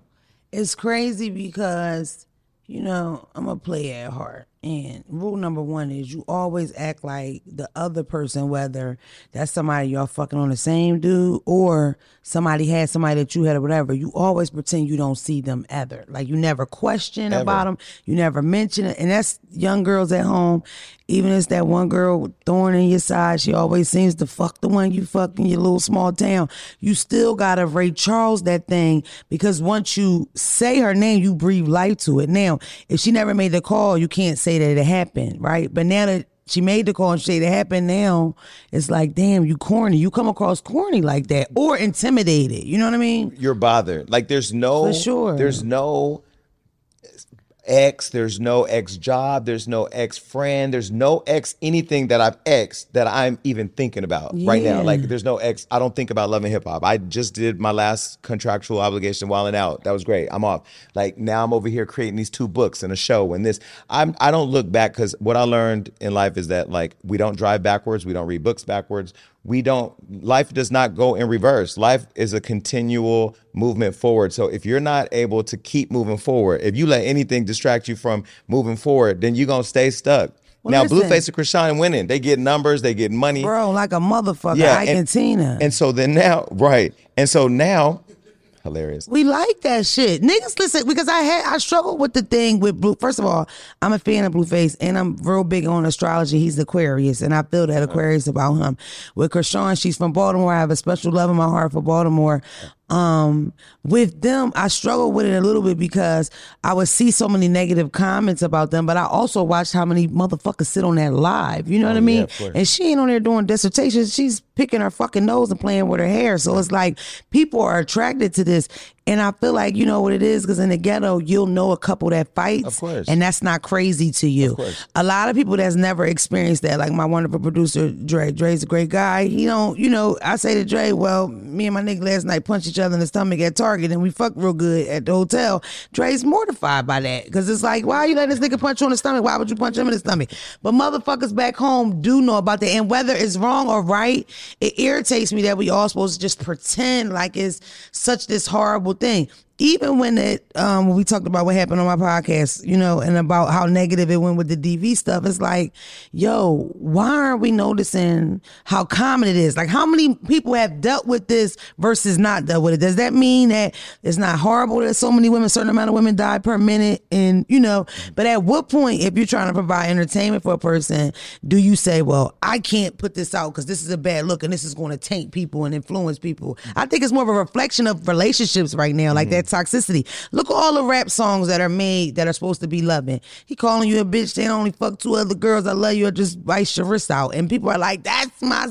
It's crazy because, you know, I'm a player at heart. And rule number one is you always act like the other person, whether that's somebody y'all fucking on the same dude or somebody had somebody that you had or whatever, you always pretend you don't see them ever. Like you never question Ever. about them, you never mention it. And that's young girls at home. Even if it's that one girl thorn in your side, she always seems to fuck the one you fuck in your little small town. You still gotta Ray Charles that thing because once you say her name, you breathe life to it. Now, if she never made the call, you can't say that it happened, right? But now that she made the call and said it happened now, it's like, damn, you corny. You come across corny like that or intimidated. You know what I mean? You're bothered. Like there's no For sure. There's no ex, there's no ex job, there's no ex friend, there's no ex anything that I've ex that I'm even thinking about right now. Like there's no ex. I don't think about loving hip hop. I just did my last contractual obligation while and out. That was great. I'm off. Like now I'm over here creating these two books and a show and this. I'm I don't look back because what I learned in life is that like we don't drive backwards, we don't read books backwards. We don't life does not go in reverse. Life is a continual movement forward. So if you're not able to keep moving forward, if you let anything distract you from moving forward, then you're gonna stay stuck. Well, now, listen. Blueface and Chrisean winning. They get numbers, they get money. Bro, like a motherfucker. Yeah, Ike and, Tina. And so then now, right. And so now, hilarious. We like that shit. Niggas listen because I had I struggled with the thing with blue. First of all, I'm a fan of Blueface and I'm real big on astrology. He's Aquarius and I feel that Aquarius about him. With Chrisean, she's from Baltimore. I have a special love in my heart for Baltimore. Um, with them, I struggled with it a little bit because I would see so many negative comments about them, but I also watched how many motherfuckers sit on that live. You know what I mean? course. and she ain't on there doing dissertations. She's picking her fucking nose and playing with her hair. So it's like people are attracted to this. And I feel like you know what it is because in the ghetto you'll know a couple that fights, Of course. and that's not crazy to you. course. A lot of people that's never experienced that, like my wonderful producer Dre. Dre's a great guy. He don't, you know, I say to Dre, well, me and my nigga last night punched each other in the stomach at Target, and we fucked real good at the hotel. Dre's mortified by that because it's like, why you letting this nigga punch you in the stomach? Why would you punch him in the stomach? But motherfuckers back home do know about that, and whether it's wrong or right, it irritates me that we all supposed to just pretend like it's such this horrible thing even when it um when we talked about what happened on my podcast, you know, and about how negative it went with the DV stuff, it's like, yo, why aren't we noticing how common it is? Like how many people have dealt with this versus not dealt with it? Does that mean that it's not horrible that so many women, certain amount of women die per minute? And you know, but at what point, if you're trying to provide entertainment for a person, do you say, well, I can't put this out because this is a bad look and this is going to taint people and influence people? I think it's more of a reflection of relationships right now, like that toxicity. Look at all the rap songs that are made that are supposed to be loving. He calling you a bitch, they only fuck two other girls. I love you, I just vice your wrist out. And people are like, that's my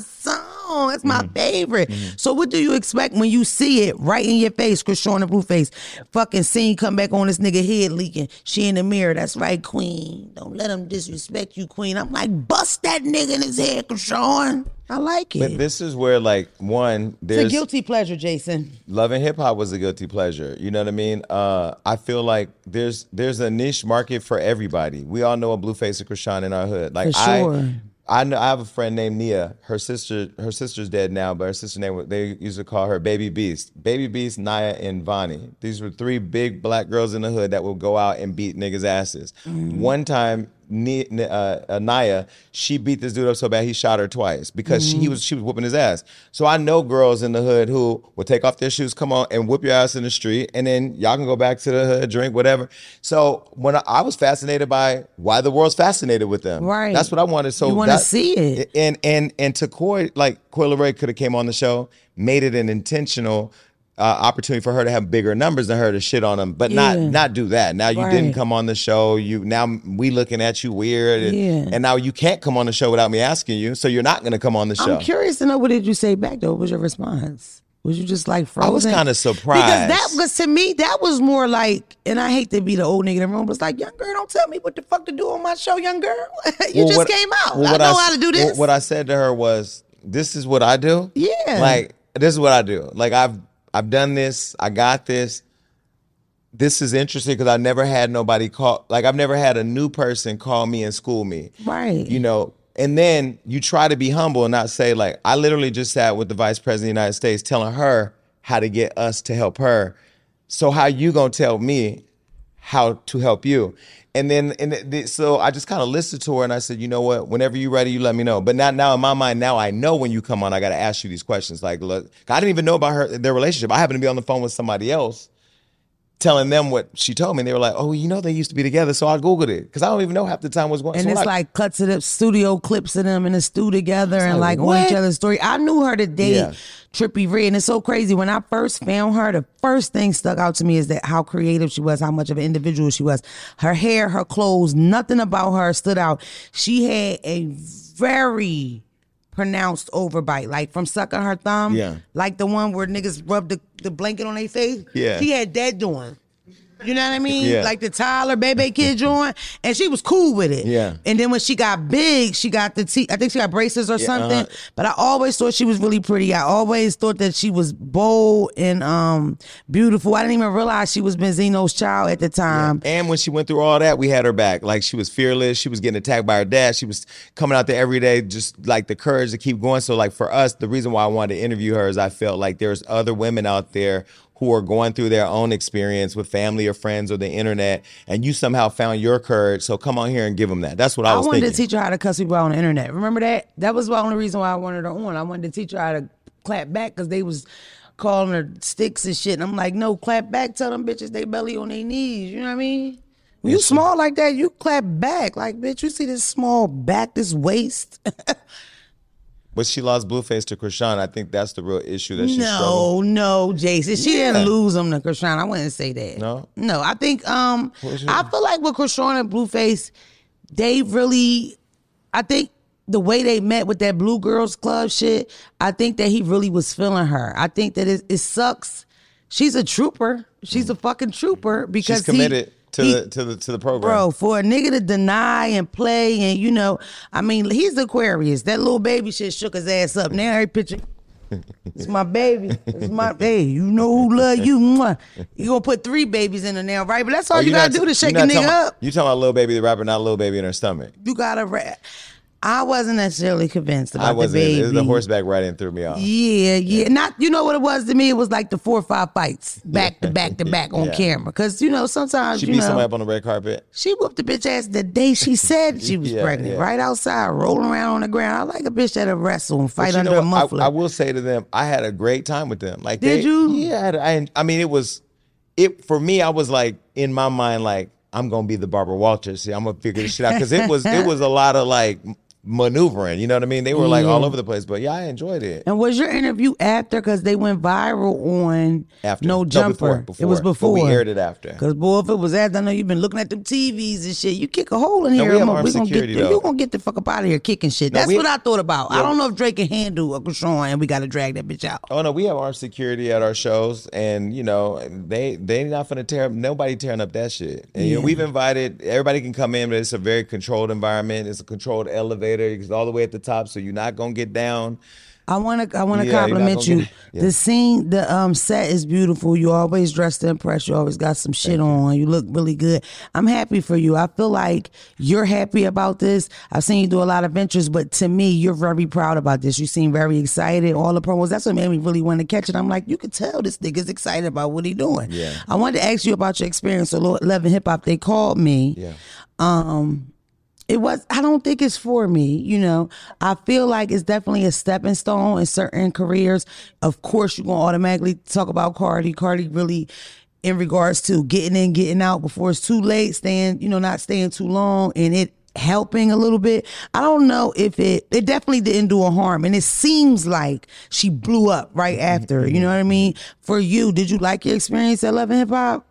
song. That's my favorite. So what do you expect when you see it right in your face, Chrisean and Blueface? Fucking scene come back on this nigga head leaking. She in the mirror. That's right, queen. Don't let him disrespect you, queen. I'm like, bust that nigga in his head, Chrisean. I like it. But this is where, like, one, it's a guilty pleasure, Jason. Love and hip hop was a guilty pleasure. You know what I mean? Uh, I feel like there's there's a niche market for everybody. We all know a Blueface and Chrisean in our hood. Like For sure. I I know I have a friend named Nia. Her sister, her sister's dead now, but her sister name they used to call her Baby Beast. Baby Beast, Naya, and Vonnie. These were three big black girls in the hood that would go out and beat niggas' asses. Mm-hmm. One time, uh, uh, Naya, she beat this dude up so bad he shot her twice because she, he was she was whooping his ass. So I know girls in the hood who will take off their shoes, come on, and whoop your ass in the street, and then y'all can go back to the hood, drink whatever. So when I, I was fascinated by why the world's fascinated with them, Right. That's what I wanted. So You wanna see it. and and and to Coi, like Coi Leray could have came on the show, made it an intentional. Uh, opportunity for her to have bigger numbers than her to shit on them, but not Yeah. not do that. Now you didn't Right. come on the show. You now we looking at you weird, and, Yeah. and now you can't come on the show without me asking you. So you're not going to come on the show. I'm curious to know what did you say back though? What was your response? Was you just like frozen? I was kinda surprised. Because that was to me, that was more like, and I hate to be the old nigga in the room, but it's like, young girl, don't tell me what the fuck to do on my show, young girl. *laughs* you Well, just what- came out. well, I what know s- how to do this. What I said to her was, "This is what I do. Yeah. like this is what I do. Like I've I've done this. I got this. This is interesting because I never had nobody call. Like I've never had a new person call me and school me. Right. You know." And then you try to be humble and not say like I literally just sat with the vice president of the United States telling her how to get us to help her. So how you gonna tell me how to help you. And then, and th- th- so I just kind of listened to her and I said, you know what? Whenever you're ready, you let me know. But now, now in my mind, now I know when you come on, I got to ask you these questions. Like, look, I didn't even know about her their relationship. I happened to be on the phone with somebody else, telling them what she told me. And they were like, oh, you know, they used to be together. So I googled it because I don't even know half the time what's going. On. And so it's I- like cuts of the studio clips of them in the stew together and like, like on each other's story. I knew her to date Yeah. Trippie Redd, and it's so crazy. When I first found her, the first thing stuck out to me is that how creative she was, how much of an individual she was. Her hair, her clothes, nothing about her stood out. She had a very pronounced overbite, like from sucking her thumb, Yeah. like the one where niggas rub the, the blanket on their face. Yeah. she had that doing. You know what I mean? Yeah. Like the Tyler Bebe Kid joint, and she was cool with it. Yeah. And then when she got big, she got the teeth. I think she got braces or something. uh-huh. But I always thought she was really pretty. I always thought that she was bold and um beautiful. I didn't even realize she was Benzino's child at the time. And when she went through all that, we had her back. Like she was fearless. She was getting attacked by her dad. She was coming out there every day, just like the courage to keep going. So, like for us, the reason why I wanted to interview her is I felt like there's other women out there who are going through their own experience with family or friends or the internet, and you somehow found your courage. So come on here and give them that. That's what I was. I wanted thinking. to teach her how to cuss people out on the internet. Remember that? That was the only reason why I wanted her on. I wanted to teach her how to clap back because they was calling her sticks and shit. And I'm like, no, clap back. Tell them bitches they belly on their knees. You know what I mean? When you small like that, you clap back. Like, bitch, you see this small back, this waist? *laughs* but she lost Blueface to Chrisean. I think that's the real issue that she struggled. no, no, Jason. She Yeah. didn't lose him to Chrisean. I wouldn't say that. No? No, I think um I feel like with Chrisean and Blueface, they really I think the way they met with that Blue Girls Club shit, I think that he really was feeling her. I think that it, it sucks. She's a trooper. She's a fucking trooper because She's committed he, to he- the to the to the program. Bro, for a nigga to deny and play, and you know, I mean, he's Aquarius. That little baby shit shook his ass up. Now every picture, it's my baby. It's my *laughs* hey, you know who love you. Mwah. You gonna put three babies in there now, right? But that's all Oh, you gotta not- do to shake a nigga up. You talking about little baby the rapper, not a little baby in her stomach. You gotta. Ra- I wasn't necessarily convinced about I wasn't. the baby. It was the horseback riding threw me off. Yeah, yeah. Not you know what it was to me. It was like the four or five fights back to back to back on *laughs* Yeah. camera. Because you know sometimes She you beat know somebody up on the red carpet. She whooped the bitch ass the day she *laughs* said she was Yeah, pregnant, yeah. right outside, rolling around on the ground. I like a bitch that'll wrestle and fight under a what? I- muffler. I, will say to them, I had a great time with them. Like, Did they- you? Yeah, I, I, I mean, it was it for me. I was like in my mind, like I'm gonna be the Barbara Walters. See, I'm gonna figure this shit out because it was it *laughs* was a lot of like maneuvering. You know what I mean? They were like all over the place, but yeah, I enjoyed it. and was your interview after? Because they went viral on After No Jumper. before, It was But before. we aired it after. Because boy, if it was after, I know you've been looking at them TVs and shit. You kick a hole in No, here, we have I'm- armed we gonna get the, you gonna get the fuck up out of here kicking shit. No, That's we- what I thought about. I don't know if Drake can handle a Chrisean and we got to drag that bitch out. Oh no, we have armed security at our shows, and you know they they not gonna tear up. Nobody tearing up that shit. And you know, we've invited everybody can come in, but it's a very controlled environment. It's a controlled elevator. It's all the way at the top, so you're not gonna get down. I want to I want to Yeah, compliment you. get. Yeah. The scene, the um set is beautiful. You always dressed to impress. You always got some shit on. You look really good. I'm happy for you. I feel like you're happy about this. I've seen you do a lot of ventures, but to me, you're very proud about this. You seem very excited. All the promos. That's what made me really want to catch it. I'm like, you could tell this nigga's excited about what he doing. Yeah. I wanted to ask you about your experience. So, Love and Hip Hop, they called me Yeah. It was i don't think it's for me you know. I feel like it's definitely a stepping stone in certain careers. Of course you're going to automatically talk about cardi. Cardi really in regards to getting in getting out before it's too late staying you know not staying too long and it helping a little bit. I don't know if it it definitely didn't do a harm. And it seems like she blew up right mm-hmm. after you mm-hmm. know what i mean? Mm-hmm. For you did you like your experience at love and hip hop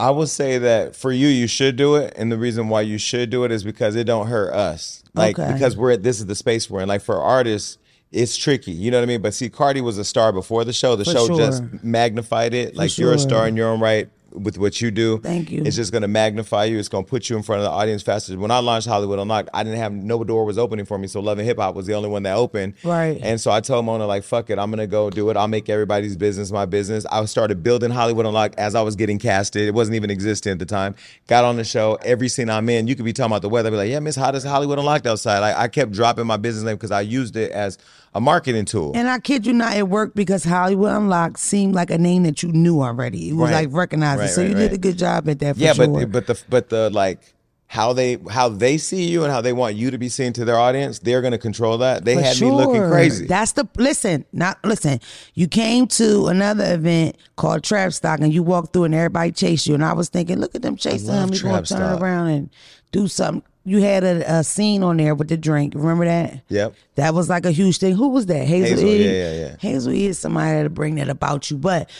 I would say that for you, you should do it, and the reason why you should do it is because it don't hurt us. Like Okay. because we're at this is the space we're in. Like for artists, it's tricky. You know what I mean? But see, Cardi was a star before the show. The For show sure. just magnified it. Like you're a star in your own right with what you do. Thank you. It's just gonna magnify you. It's gonna put you in front of the audience faster. When I launched Hollywood Unlocked, I didn't have no door was opening for me. So Love and Hip Hop was the only one that opened. Right. And so I told Mona, like, fuck it, I'm gonna go do it. I'll make everybody's business my business. I started building Hollywood Unlocked as I was getting casted. It wasn't even existing at the time. Got on the show. Every scene I'm in, you could be talking about the weather. I'd be like, yeah, Miss Hot as Hollywood Unlocked outside. I, I kept dropping my business name because I used it as a marketing tool. And I kid you not, it worked because Hollywood Unlocked seemed like a name that you knew already. It was Right. like recognized. Right, so right, you did a good job at that for yeah, sure. but but the but the like how they how they see you and how they want you to be seen to their audience, they're gonna control that. They For had me looking crazy. That's the listen. Not listen. You came to another event called Trap Stock, and you walked through, and everybody chased you. And I was thinking, look at them chasing him. He's gonna turn around and do something. You had a, a scene on there with the drink. Remember that? Yep. That was like a huge thing. Who was that? Hazel, Hazel, E? yeah, yeah, yeah. Hazel E is somebody that'll bring that about you. But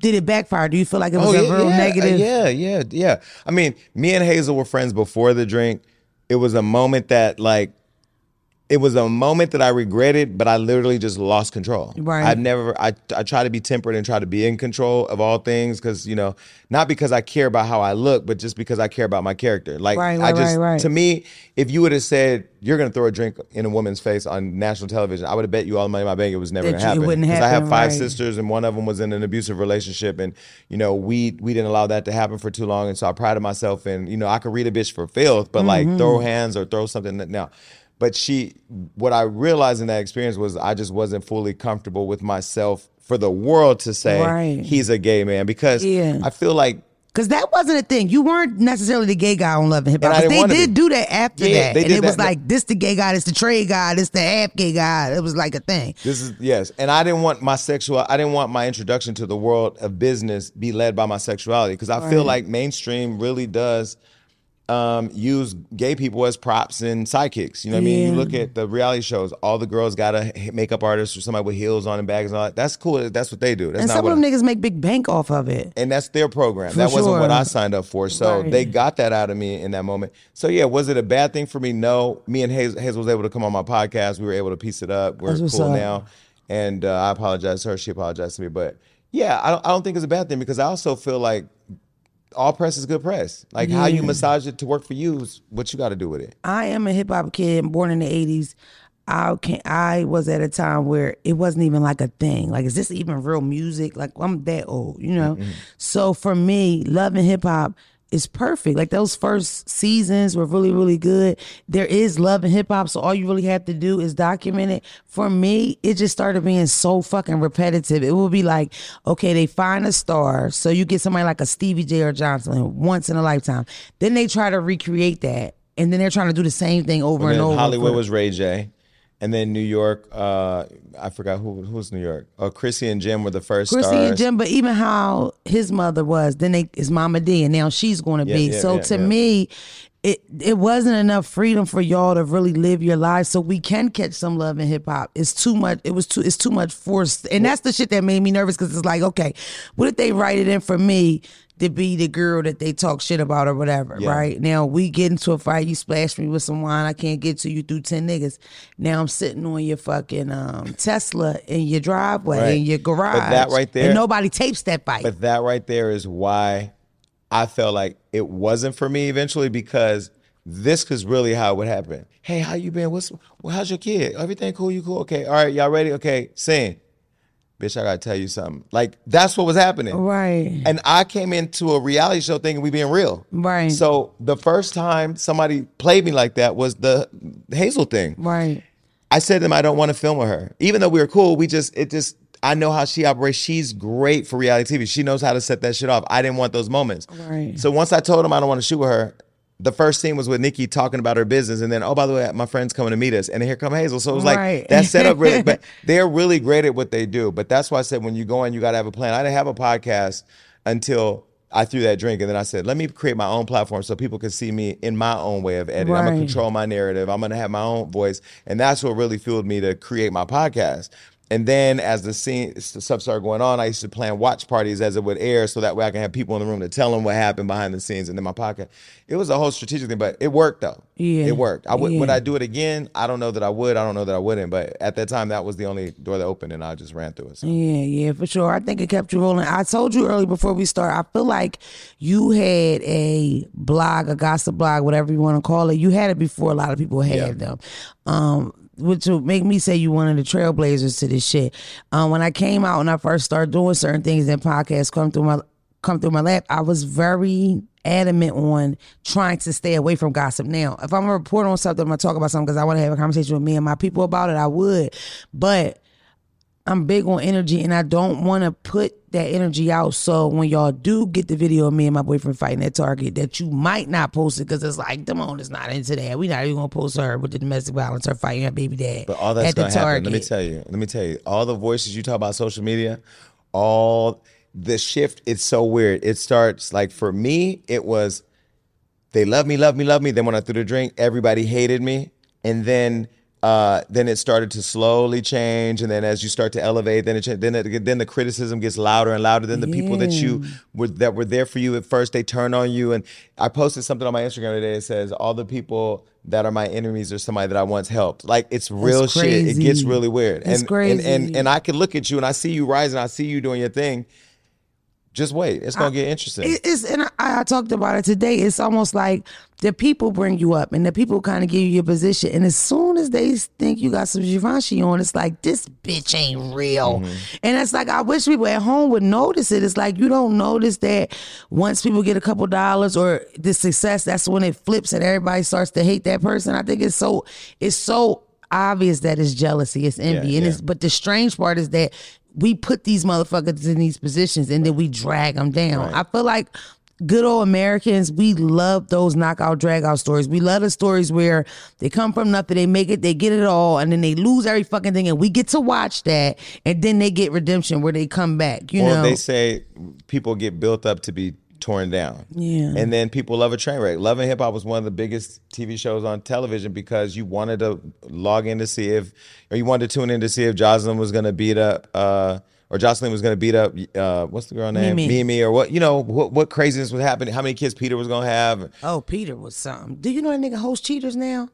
did it backfire? Do you feel like it was Oh, a yeah, real yeah, negative? Yeah, yeah, yeah. I mean, me and Hazel were friends before the drink. It was a moment that like it was a moment that I regretted, but I literally just lost control. Right. I've never I I try to be tempered and try to be in control of all things because, you know, not because I care about how I look, but just because I care about my character. Like Right, I right, just right, to me, if you would have said you're gonna throw a drink in a woman's face on national television, I would have bet you all the money in my bank it was never gonna you- happen. wouldn't I have five sisters and one of them was in an abusive relationship, and you know we we didn't allow that to happen for too long, and so I prided myself in you know I could read a bitch for filth, but like throw Mm-hmm. hands or throw something that now. But she, what I realized in that experience was I just wasn't fully comfortable with myself for the world to say Right. he's a gay man because Yeah. I feel like Cause that wasn't a thing. You weren't necessarily the gay guy on Love and Hip Hop. They did be. do that after Yeah, that, and it was like this the gay guy, this the trade guy, this the half gay guy. It was like a thing. This is yes, and I didn't want my sexual. I didn't want my introduction to the world of business be led by my sexuality because I feel like mainstream really does um, use gay people as props and sidekicks. You know what I mean? You look at the reality shows; all the girls got a makeup artist or somebody with heels on and bags and all that. That's cool. That's what they do. That's And some of I- them niggas make big bank off of it. and that's their program. For that wasn't what. I signed up for. So Right. they got that out of me in that moment. So yeah, was it a bad thing for me? No. Me and Hazel, Hazel was able to come on my podcast. We were able to piece it up. We're cool up. now. And uh, I apologize to her. She apologized to me. But yeah, I don't, I don't think it's a bad thing because I also feel like all press is good press. Like how you massage it to work for you is what you got to do with it. I am a hip hop kid, born in the eighties. I can I was at a time where it wasn't even like a thing. Like, is this even real music? Like, I'm that old, you know. Mm-hmm. So for me, loving hip hop is perfect. Like those first seasons were really, really good. There is love in hip hop, so all you really have to do is document it. For me, it just started being so fucking repetitive. It would be like, okay, they find a star, so you get somebody like a Stevie J or Johnson once in a lifetime. Then they try to recreate that, and then they're trying to do the same thing over And and over. Hollywood was Ray J. And then New York, uh, I forgot who who's New York. Oh, Chrissy and Jim were the first Chrissy stars. and Jim, but even how his mother was, then they is Mama D, and now she's going to Yeah, be. yeah, so yeah, to me, it it wasn't enough freedom for y'all to really live your lives, so we can catch some love in hip hop. It's too much. It was too. It's too much forced, and that's the shit that made me nervous because it's like, okay, what if they write it in for me? To be the girl that they talk shit about or whatever, Yeah. right? Now we get into a fight, you splash me with some wine, I can't get to you through ten niggas. Now I'm sitting on your fucking um, Tesla in your driveway Right. in your garage. But that right there- and nobody tapes that fight. But that right there is why I felt like it wasn't for me eventually because this is really how it would happen. Hey, how you been? What's well, how's your kid? Everything cool? You cool? Okay. All right, y'all ready? Okay, sing. Bitch, I gotta tell you something. Like that's what was happening. Right. And I came into a reality show thinking we being real. Right. So the first time somebody played me like that was the Hazel thing. Right. I said to them, I don't want to film with her. Even though we were cool, we just, it just, I know how she operates. She's great for reality TV. She knows how to set that shit off. I didn't want those moments. Right. So once I told him I don't want to shoot with her, the first scene was with Nikki talking about her business, and then oh by the way, my friend's coming to meet us, and here come Hazel. So it was like Right. that set up really, but *laughs* they're really great at what they do. But that's why I said when you go in, you got to have a plan. I didn't have a podcast until I threw that drink, and then I said, let me create my own platform so people can see me in my own way of editing. I'm gonna control my narrative. I'm gonna have my own voice, and that's what really fueled me to create my podcast. And then as the scene stuff started going on, I used to plan watch parties as it would air, so that way I can have people in the room to tell them what happened behind the scenes. And then my pocket. it was a whole strategic thing, but it worked though. Yeah. it worked. I would would I do it again? I don't know that I would. I don't know that I wouldn't. But at that time, that was the only door that opened, and I just ran through it. So. Yeah, yeah, for sure. I think it kept you rolling. I told you earlier before we start, I feel like you had a blog, a gossip blog, whatever you want to call it. You had it before a lot of people had Yeah. them. Um, which would make me say you one of the trailblazers to this shit. Um, when I came out and I first started doing certain things and podcasts come through my come through my lap, I was very adamant on trying to stay away from gossip. Now, if I'm gonna report on something, I'm gonna talk about something because I want to have a conversation with me and my people about it, I would. But I'm big on energy and I don't want to put that energy out. So when y'all do get the video of me and my boyfriend fighting at Target, that you might not post it because it's like, Damone is not into that. We not even gonna post her with the domestic violence, her fighting her baby dad. But all that's at the gonna happen. Target. Let me tell you. Let me tell you. All the voices you talk about social media, all the shift. It's so weird. It starts like for me, it was they love me, love me, love me. Then when I threw the drink, everybody hated me, and then. Uh, then it started to slowly change, and then as you start to elevate, then it cha- then it, then the criticism gets louder and louder. Then the people that you were that were there for you at first, they turn on you. And I posted something on my Instagram today. It says all the people that are my enemies are somebody that I once helped. Like it's real shit. It gets really weird. It's and, crazy. And, and and I can look at you and I see you rising. I see you doing your thing. Just wait. It's gonna get interesting. It- It's and I, I talked about it today. It's almost like the people bring you up, and the people kind of give you your position. And as soon as they think you got some Givenchy on, it's like this bitch ain't real. Mm-hmm. And it's like I wish people at home would notice it. It's like you don't notice that once people get a couple dollars or the success, that's when it flips and everybody starts to hate that person. I think it's so it's so obvious that it's jealousy, it's envy, Yeah, and yeah. it's but the strange part is that we put these motherfuckers in these positions and then we drag them down. I feel like good old Americans, we love those knockout drag out stories. We love the stories where they come from nothing, they make it, they get it all, and then they lose every fucking thing, and we get to watch that, and then they get redemption where they come back. You or know, they say people get built up to be torn down. Yeah. And then people love a train wreck. Love and Hip Hop was one of the biggest TV shows on television because you wanted to log in to see if, or you wanted to tune in to see if Joseline was going to beat up, uh, or Joseline was going to beat up, uh, what's the girl name? Mimi. Mimi, or what, you know, what, what craziness was happening, how many kids Peter was going to have. oh Peter was something. Do you know that nigga host cheaters now?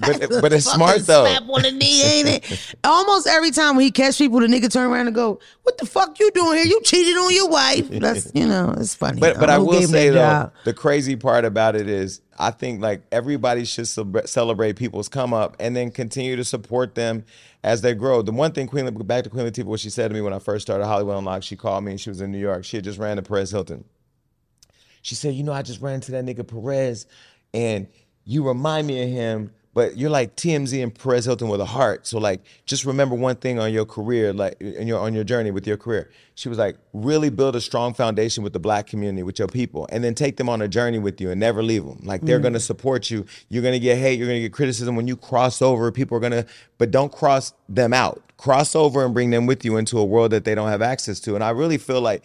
But, *laughs* but it's smart though. Slap on the knee, ain't it? Almost every time when he catch people, the nigga turn around and go, "What the fuck you doing here? You cheated on your wife." That's you know, it's funny. But though. but I Who will say though, job? the crazy part about it is, I think like everybody should celebrate people's come up and then continue to support them as they grow. The one thing Queen back to Queen Latifah, what she said to me when I first started Hollywood Unlocked, she called me and she was in New York. She had just ran to Perez Hilton. She said, you know, I just ran into that nigga Perez, and you remind me of him. But you're like TMZ and Perez Hilton with a heart. So like, just remember one thing on your career, like in your on your journey with your career. She was like, really build a strong foundation with the black community, with your people, and then take them on a journey with you and never leave them. Like they're mm. gonna support you. You're gonna get hate. You're gonna get criticism when you cross over. People are gonna, but don't cross them out. Cross over and bring them with you into a world that they don't have access to. And I really feel like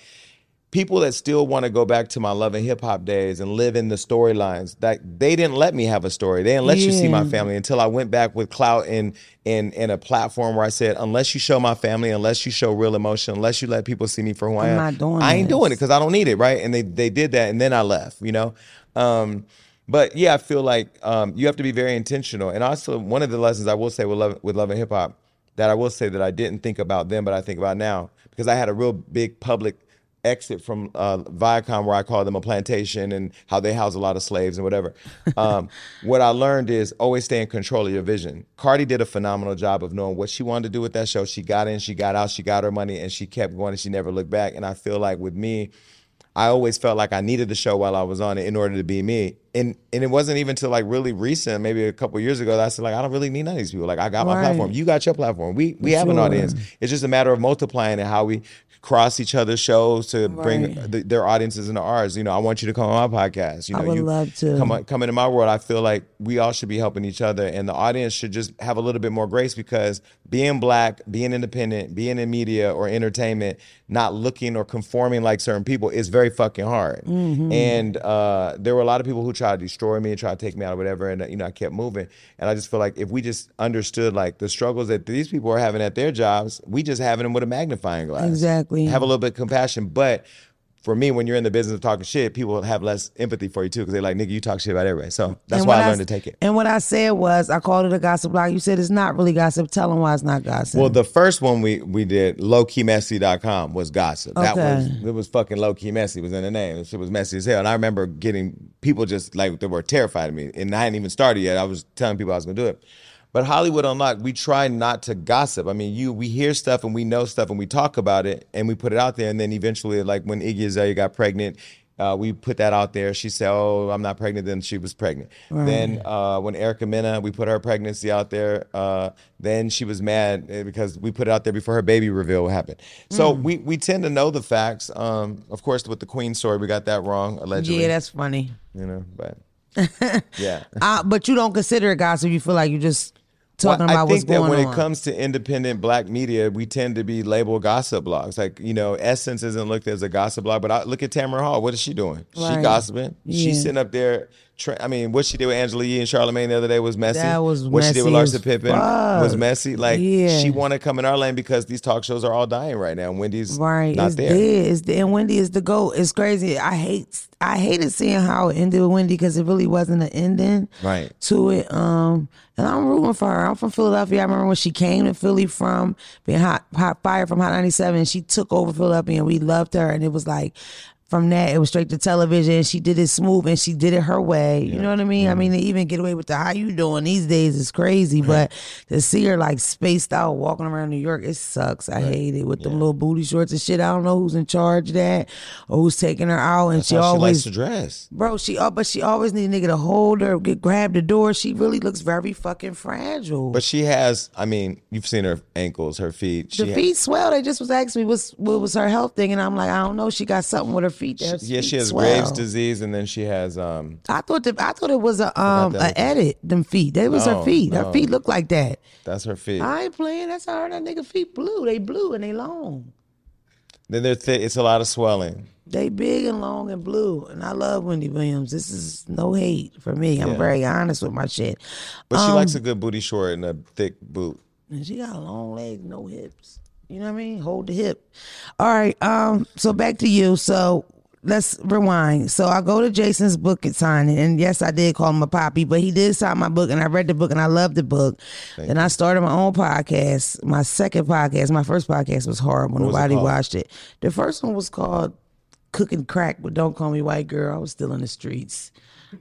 people that still want to go back to my love and hip hop days and live in the storylines that they didn't let me have a story. They didn't let you see my family until I went back with clout and in in a platform where I said, unless you show my family, unless you show real emotion, unless you let people see me for who I I'm am, not doing I ain't this. doing it because I don't need it, right? And they they did that, and then I left, you know. Um, but yeah, I feel like um, you have to be very intentional. And also, one of the lessons I will say with love with love and hip hop that I will say that I didn't think about then, but I think about now because I had a real big public exit from uh, Viacom, where I call them a plantation and how they house a lot of slaves and whatever. *laughs* Um, what I learned is always stay in control of your vision. Cardi did a phenomenal job of knowing what she wanted to do with that show. She got in, she got out, she got her money, and she kept going and she never looked back. And I feel like with me, I always felt like I needed the show while I was on it in order to be me. And and it wasn't even until like really recent, maybe a couple years ago, that I said like I don't really need none of these people. Like I got my platform. You got your platform. We we have an audience. It's just a matter of multiplying and how we cross each other's shows to bring the, their audiences into ours. You know, I want you to come on my podcast. You I know, would you love to. come on, come into my world. I feel like we all should be helping each other, and the audience should just have a little bit more grace because being black, being independent, being in media or entertainment, not looking or conforming like certain people is very fucking hard. Mm-hmm. And uh, there were a lot of people who tried to destroy me and try to take me out or whatever, and uh, you know I kept moving. And I just feel like if we just understood like the struggles that these people are having at their jobs, we just having them with a magnifying glass. Exactly. Have a little bit of compassion, but. For me, when you're in the business of talking shit, people have less empathy for you too, because they're like, "Nigga, you talk shit about everybody." So that's And why I learned to take it. And what I said was, I called it a gossip blog. You said it's not really gossip. Tell them why it's not gossip. Well, the first one we we did, lowkeymessy.com, was gossip. That Okay. was it was fucking low key messy was in the name. It was messy as hell. And I remember getting people just like they were terrified of me. And I hadn't even started yet. I was telling people I was gonna do it. But Hollywood Unlocked, we try not to gossip. I mean, you we hear stuff and we know stuff and we talk about it and we put it out there. And then eventually, like when Iggy Azalea got pregnant, uh, we put that out there. She said, "Oh, I'm not pregnant." Then she was pregnant. Then uh, when Erica Mena, we put her pregnancy out there. Uh, then she was mad eh, because we put it out there before her baby reveal happened. So Mm. we we tend to know the facts. Um, of course, with the Queen story, we got that wrong allegedly. yeah, that's funny. you know, but *laughs* yeah. Uh, but you don't consider it gossip. You feel like you're just talking Well, about I think that when on. it comes to independent black media, we tend to be labeled gossip blogs. Like, you know, Essence isn't looked as a gossip blog, but I, look at Tamron Hall. What is she doing? She gossiping. Yeah. She's sitting up there. Tra- I mean, what she did with Angela Yee and Charlemagne the other day was messy. That was what she did with Larsa Pippen fuck. was messy. Like, Yeah. she want to come in our lane because these talk shows are all dying right now. Wendy's Right, not it's there. dead. It's dead. And Wendy is the goat. It's crazy. I hate. I hated seeing how it ended with Wendy because it really wasn't an ending Right. to it. Um, and I'm rooting for her. I'm from Philadelphia. I remember when she came to Philly from being hot, hot fire from Hot 97. She took over Philadelphia, and we loved her. And it was like. From that, it was straight to television. She did it smooth, and she did it her way. You know what I mean? I mean, to even get away with the "How you doing" these days is crazy. But to see her like spaced out walking around New York, it sucks. I hate it with them little booty shorts and shit. I don't know who's in charge of that or who's taking her out. And That's she how she likes to dress. Bro, she oh, but she always need a nigga to hold her, get grab the door. She really looks very fucking fragile. But she has, I mean, you've seen her ankles, her feet. the She feet swell. They just was asking me what's what was her health thing, and I'm like, I don't know. She got something with her feet. Her yeah, she has swell. Graves' disease, and then she has um, I thought that I thought it was a um a edit. Them feet. That was her No, feet. Her feet look like that. that's her feet. I ain't playing. That's how her that nigga feet blue. They blue and they long. Then they're thick. It's a lot of swelling. They big and long and blue, and I love Wendy Williams. This is no hate for me. I'm Yeah. very honest with my shit. But she Um, likes a good booty short and a thick boot. And she got long legs, no hips. You know what I mean? Hold the hip. All right. Um. So back to you. So let's rewind. So I go to Jason's book and sign it, and yes, I did call him a poppy, but he did sign my book, and I read the book, and I loved the book. Then I started my own podcast. My second podcast. My first podcast was horrible. Nobody watched it. The first one was called Cooking Crack, but don't call me white girl. I was still in the streets.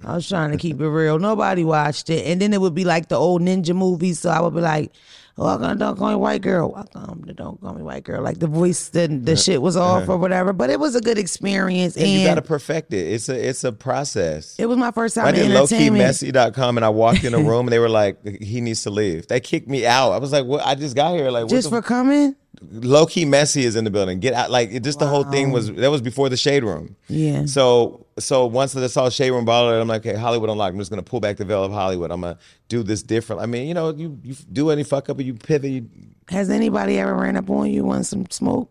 I was trying to keep it real. Nobody watched it. And then it would be like the old ninja movies. So I would be like, Welcome to Don't Call Me White Girl. Welcome to Don't Call Me White Girl. Like the voice, the, the shit was off uh-huh. or whatever. But it was a good experience. And And, you got to perfect it. It's a it's a process. it was my first time I did lowkeymessy.com and I walked in a *laughs* room and they were like, he needs to leave. They kicked me out. I was like, what? I just got here. Like, Just what for coming? Low key messy is in the building. Get out. Like, it just the whole thing was, that was before the shade room. Yeah. So, so once I saw shade room baller, I'm like, okay, Hollywood unlocked. I'm just going to pull back the veil of Hollywood. I'm going to do this different. I mean, you know, you, you do any fuck up or you pivot, you, Has anybody ever ran up on you want some smoke?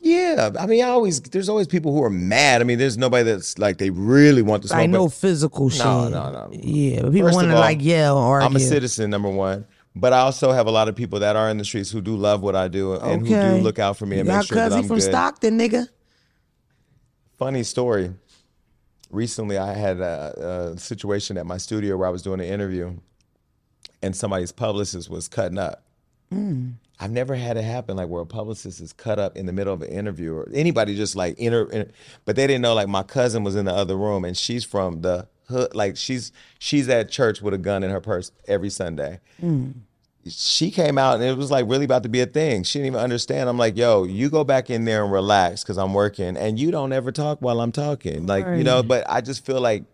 Yeah, I mean, I always there's always people who are mad. I mean, there's nobody that's like they really want to smoke. But no physical shit. No, no, no. Yeah, but people want to like yell or I'm a citizen, number one, but I also have a lot of people that are in the streets who do love what I do and who do look out for me and Y'all make sure that I'm good. My cousin from good. Stockton, nigga. Funny story. Recently, I had a, a situation at my studio where I was doing an interview, and somebody's publicist was cutting up. Hmm. I've never had it happen like where a publicist is cut up in the middle of an interview or anybody just like inter, inter- but they didn't know like my cousin was in the other room and she's from the hood like she's she's at church with a gun in her purse every Sunday. Hmm. She came out and it was like really about to be a thing. She didn't even understand. I'm like, yo, you go back in there and relax because I'm working and you don't ever talk while I'm talking. Like, you know, but I just feel like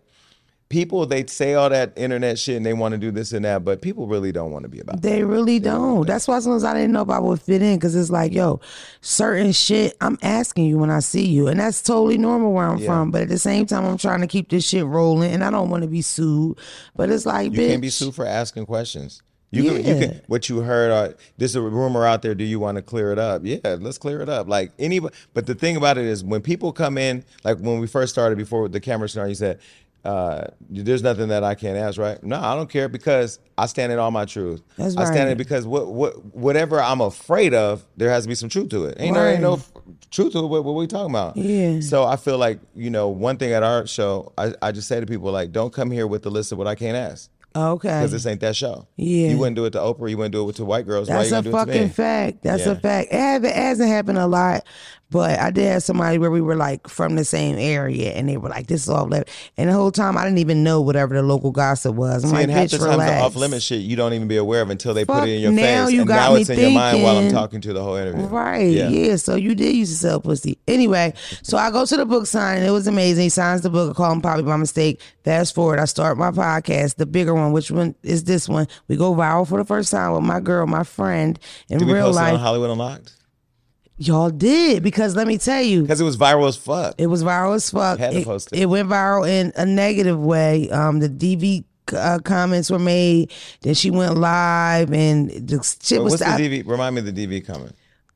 people they say all that internet shit and they want to do this and that, but people really don't want to be about that. They really don't. That's why sometimes I didn't know if I would fit in because it's like, yo, certain shit I'm asking you when I see you, and that's totally normal where I'm Yeah. from. But at the same time, I'm trying to keep this shit rolling, and I don't want to be sued. But it's like, You bitch, can't be sued for asking questions. You can, you can what you heard. Uh, there's a rumor out there. Do you want to clear it up? Yeah, let's clear it up. Like any, but the thing about it is when people come in, like when we first started before the camera started, you said, uh, "There's nothing that I can't ask." Right? No, I don't care because I stand in all my truth. That's I stand in it because what what whatever I'm afraid of, there has to be some truth to it. Ain't there ain't no truth to it. What, what we talking about? Yeah. So I feel like you know one thing at our show, I, I just say to people like, don't come here with the list of what I can't ask okay. because this ain't that show. Yeah. You wouldn't do it to Oprah. You wouldn't do it with to white girls. That's a gonna it to fucking fact. That's a fact. It, have, it hasn't happened a lot, but I did have somebody where we were like from the same area, and they were like, "This is off limit," and the whole time I didn't even know whatever the local gossip was. I'm See, like, and half "Bitch, the time relax." the off limit shit you don't even be aware of until they put it in your now face, you and got now me it's in your mind while I'm talking to the whole interview. Right. Yeah. So you did used to sell pussy. Anyway, so I go to the book signing. It was amazing. He signs the book. I call him Poppy by mistake. Fast forward, I start my podcast, the bigger one. Which one is this one? We go viral for the first time with my girl, my friend in Did we real post it life. on Hollywood Unlocked? Y'all did because let me tell you, Because it was viral as fuck. it was viral as fuck. Had to it, post it. went viral in a negative way. Um, the DV uh, comments were made. Then she went live, and the shit Wait, was. what's the DV? Remind me of the DV comment.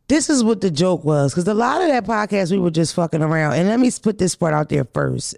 this is what the joke was because a lot of that podcast we were just fucking around and let me put this part out there first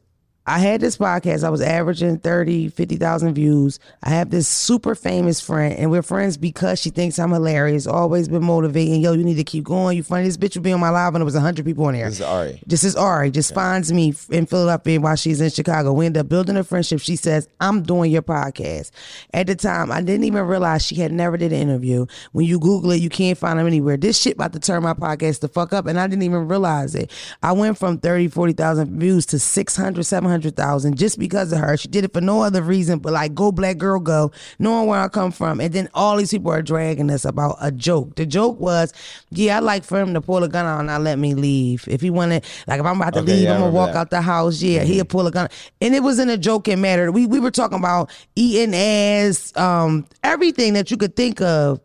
i had this podcast i was averaging 30 50000 views i have this super famous friend and we're friends because she thinks i'm hilarious always been motivating yo you need to keep going you funny this bitch would be on my live and it was 100 people in there This is Ari. this is Ari. Just finds me in Philadelphia while she's in Chicago. We end up building a friendship. She says, I'm doing your podcast. At the time, I didn't even realize she had never did an interview. When you Google it, you can't find them anywhere. This shit about to turn my podcast the fuck up, and I didn't even realize it. I went from 30, 40,000 views to 600, 700,000 just because of her. She did it for no other reason but like, go black girl, go, knowing where I come from. And then all these people are dragging us about a joke. The joke was, yeah, I like for him to pull a gun out and not let me leave. If he wanted, like, if I'm about to Okay, leave, yeah, I'm gonna walk that. Mm-hmm. out the house. Yeah, he'll pull a gun. And it was in a joking matter. We we were talking about eating ass, um, everything that you could think of.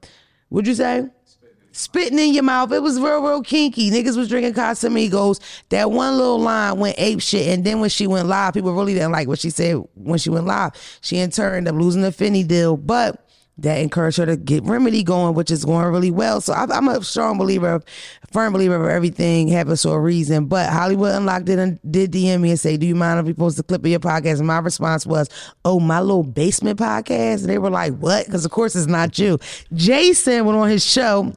Would you say? Spitting in your mouth. It was real, real kinky. Niggas was drinking Casamigos. That one little line went ape shit. And then when she went live, people really didn't like what she said when she went live. She in turn ended up losing the Fenty deal. But that encouraged her to get remedy going, which is going really well. So I, I'm a strong believer, of, firm believer of everything happens for a reason. But Hollywood Unlocked did, and did DM me and say, "Do you mind if we post a clip of your podcast?" And my response was, "Oh, my little basement podcast." And they were like, "What?" Because of course it's not you. Jason went on his show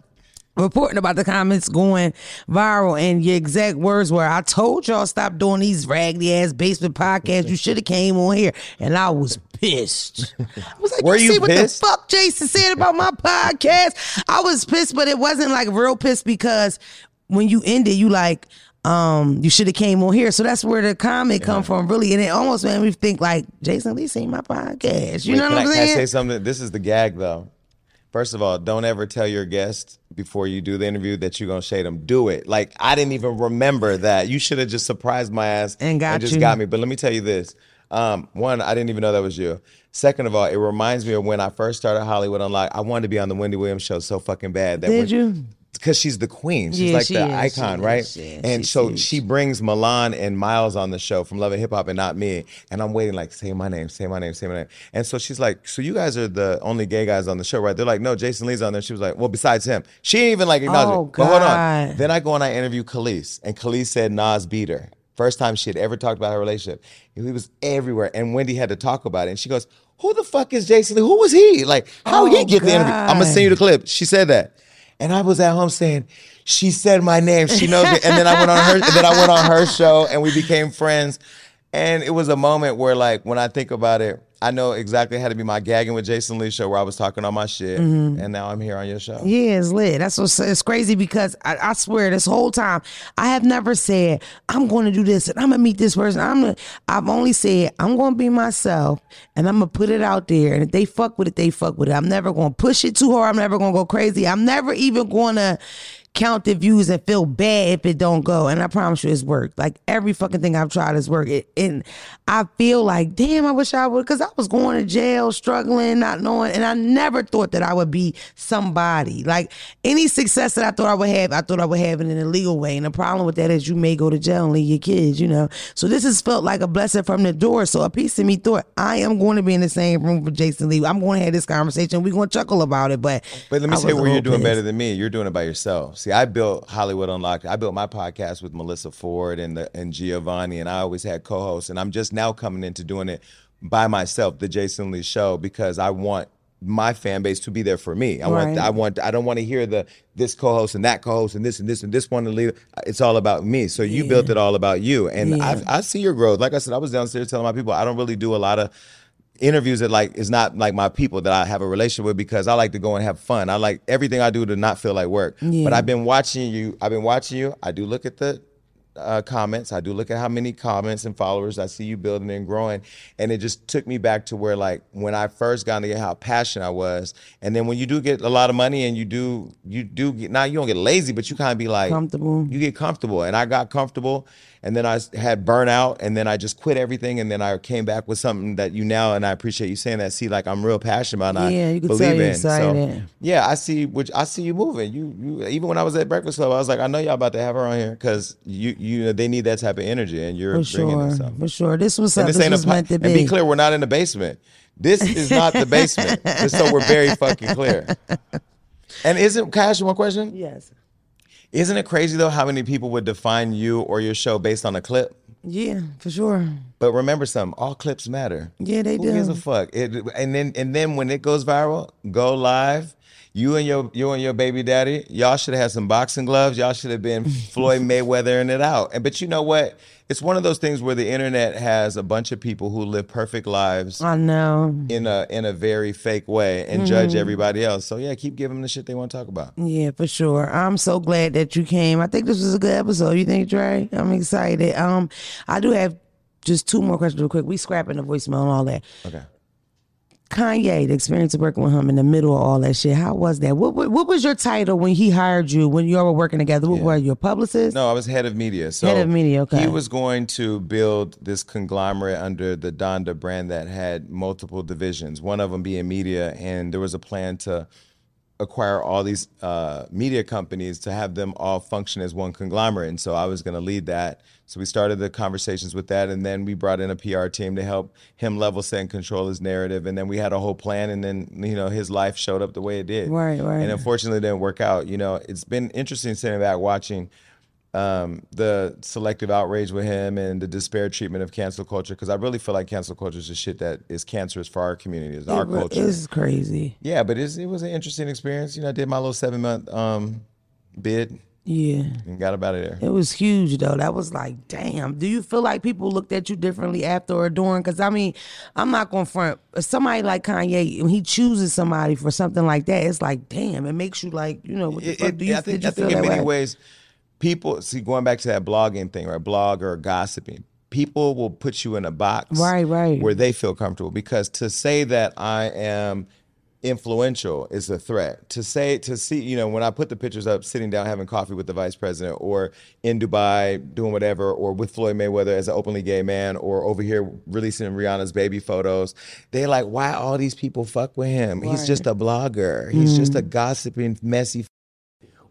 reporting about the comments going viral and your exact words were I told y'all stop doing these raggedy ass basement podcasts. You should have came on here. And I was pissed. I was like, Were you, you see what the fuck Jason said about my podcast? I was pissed, but it wasn't like real pissed because when you ended, you like um, you should have came on here. So that's where the comment come from, really. And it almost made me think like, Jason Lee seen my podcast. You Wait, know what I, I'm can I saying? say something? This is the gag, though. First of all, don't ever tell your guest before you do the interview that you're gonna shade them. Do it. Like I didn't even remember that. You should have just surprised my ass And got just you. got me. But let me tell you this. Um, one, I didn't even know that was you. Second of all, it reminds me of when I first started Hollywood Unlocked. I wanted to be on the Wendy Williams show so fucking bad. That Did when- you? Because she's the queen. She's Yeah, like she the is. icon, She right? is. Yeah, and so huge. she brings Milan and Miles on the show from Love and Hip Hop and not me. And I'm waiting, like, say my name, say my name, say my name. And so she's like, So you guys are the only gay guys on the show, right? They're like, No, Jason Lee's on there. She was like, Well, besides him. She ain't even like acknowledge Oh, it. But hold on. God. Then I go and I interview Kelis, and Kelis said Nas beat her. First time she had ever talked about her relationship. He was everywhere. And Wendy had to talk about it. And she goes, Who the fuck is Jason Lee? Who was he? Like, how Oh, he get the interview? I'm gonna send you the clip. She said that. And I was at home saying, she said my name. She knows it. And then I went on her, and then I went on her show and we became friends. And it was a moment where, like, when I think about it, I know exactly how to be my gagging with Jason Lee show where I was talking all my shit, mm-hmm. and now I'm here on your show. Yeah, it's lit. That's what's it's crazy because I, I swear this whole time I have never said I'm going to do this and I'm gonna meet this person. I'm gonna, I've only said I'm going to be myself and I'm gonna put it out there. And if they fuck with it, they fuck with it. I'm never going to push it too hard. I'm never going to go crazy. I'm never even going to count the views and feel bad if it don't go. And I promise you, it's worked. Like every fucking thing I've tried has worked. It, and I feel like, damn, I wish I would, because I was going to jail, struggling, not knowing, and I never thought that I would be somebody. Like any success that I thought I would have, I thought I would have it in a legal way. And the problem with that is you may go to jail and leave your kids, you know. So this has felt like a blessing from the door. So a piece of me thought I am going to be in the same room with Jason Lee. I'm going to have this conversation. We're going to chuckle about it, but But let me I say where you're doing pissed. better than me. You're doing it by yourself. See, I built Hollywood Unlocked. I built my podcast with Melissa Ford and the, and Giovanni, and I always had co-hosts. And I'm just now coming into doing it by myself, the Jason Lee Show, because I want my fan base to be there for me. I want. I want. I don't want to hear the this co-host and that co-host and this and this and this one to leave. It's all about me. So you built it all about you, and Yeah. I, I see your growth. Like I said, I was downstairs telling my people I don't really do a lot of interviews that like is not like my people that I have a relationship with because I like to go and have fun. I like everything I do to not feel like work. Yeah. But I've been watching you. I've been watching you. I do look at the uh, comments. I do look at how many comments and followers I see you building and growing, and it just took me back to where like when I first got into how passionate I was, and then when you do get a lot of money and you do you do get now you don't get lazy, but you kind of be like Comfortable. You get comfortable, and I got comfortable, and then I had burnout, and then I just quit everything, and then I came back with something that you now, and I appreciate you saying that. See, like I'm real passionate about, and Yeah, I you can believe tell you're in. excited. So yeah, I see which I see you moving. You you even when I was at Breakfast Club, I was like, I know y'all about to have her on here because you you they need that type of energy, and you're For bringing sure, it. So. for sure. This was And something. this This, ain't a was po- meant to and be. be clear, we're not in the basement. This is not the basement. just so we're very fucking clear. *laughs* And isn't can I ask you one question? Yes. Isn't it crazy though how many people would define you or your show based on a clip? Yeah, for sure. But remember something, all clips matter. Yeah, they Who do. gives a fuck? It, and then and then when it goes viral, go live. You and your you and your baby daddy, y'all should have had some boxing gloves. Y'all should have been *laughs* Floyd Mayweathering it out. And but you know what? It's one of those things where the internet has a bunch of people who live perfect lives I know. in a in a very fake way and Mm-hmm. judge everybody else. So yeah, keep giving them the shit they want to talk about. Yeah, for sure. I'm so glad that you came. I think this was a good episode. You think, Dre? I'm excited. Um, I do have just two more questions real quick. We scrapping the voicemail and all that. Okay. Kanye, the experience of working with him in the middle of all that shit. How was that? What what, what was your title when he hired you when you all were working together? What were you, a publicist? No, I was head of media. So Head of media, okay. He was going to build this conglomerate under the Donda brand that had multiple divisions. One of them being media, and there was a plan to acquire all these uh, media companies to have them all function as one conglomerate. And so I was going to lead that. So we started the conversations with that, and then we brought in a PR team to help him level set and control his narrative. And then we had a whole plan, and then you know his life showed up the way it did. Right, right. And unfortunately, it didn't work out. You know, it's been interesting sitting back watching um, the selective outrage with him and the disparate treatment of cancel culture because I really feel like cancel culture is just shit that is cancerous for our communities, our It culture. It's crazy. Yeah, but it's, it was an interesting experience. You know, I did my little seven month um, bid Yeah. and got about it there. It was huge though. That was like, damn. Do you feel like people looked at you differently after or during? Because I mean, I'm not going to front. Somebody like Kanye, when he chooses somebody for something like that, it's like, damn. It makes you like, you know, what the It- fuck do you, I think, I think in many way? ways, people see going back to that blogging thing, right? Blog or gossiping. People will put you in a box, Right, right. where they feel comfortable. Because to say that I am influential is a threat. To say to see, you know, when I put the pictures up, sitting down having coffee with the vice president, or in Dubai doing whatever, or with Floyd Mayweather as an openly gay man, or over here releasing Rihanna's baby photos, they like, why all these people fuck with him? He's just a blogger. He's just Mm. a gossiping, messy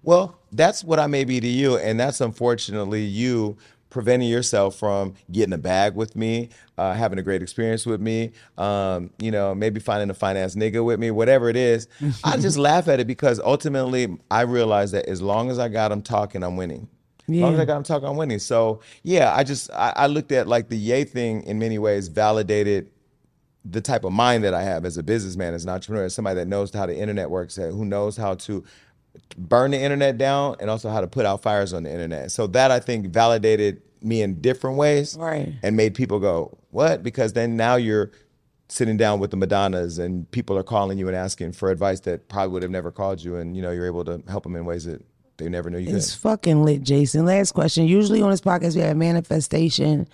well, that's what I may be to you, and that's unfortunately you preventing yourself from getting a bag with me, uh, having a great experience with me, um, you know, maybe finding a finance nigga with me, whatever it is. I just *laughs* laugh at it because ultimately I realize that as long as I got them talking, I'm winning. As long as I got him talking, I'm winning. So yeah, I just I, I looked at like the Yay thing in many ways validated the type of mind that I have as a businessman, as an entrepreneur, as somebody that knows how the internet works, who knows how to burn the internet down and also how to put out fires on the internet. So that I think validated me in different ways Right. and made people go, "What?" Because then now you're sitting down with the Madonnas and people are calling you and asking for advice that probably would have never called you and you know, you're able to help them in ways that they never knew you It's could. fucking lit, Jason. Last question. Usually on this podcast, we have manifestation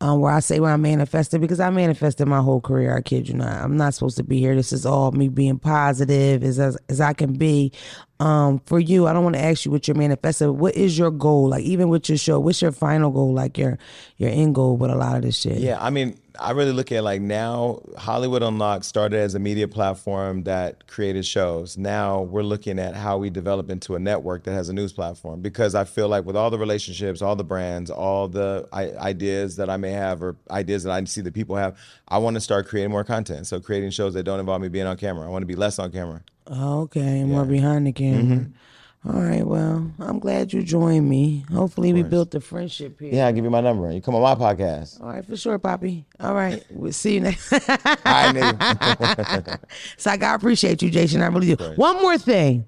um, where I say where I manifested because I manifested my whole career. I kid you not. I'm not supposed to be here. This is all me being positive as as, as I can be. Um, for you, I don't want to ask you what you're manifesting. What is your goal? Like even with your show, what's your final goal? Like your your end goal with a lot of this shit. Yeah, I mean, I really look at like now Hollywood Unlocked started as a media platform that created shows. Now we're looking at how we develop into a network that has a news platform because I feel like with all the relationships, all the brands, all the I- ideas that I may have or ideas that I see that people have, I want to start creating more content. So creating shows that don't involve me being on camera. I want to be less on camera. Okay, more behind the camera. Mm-hmm. All right, well, I'm glad you joined me. Hopefully, we built the friendship here. Yeah, I'll give you my number. You come on my podcast. All right, for sure, Poppy. All right, we'll see you next. All right, nigga. *laughs* so I appreciate you, Jason. I really do. One more thing,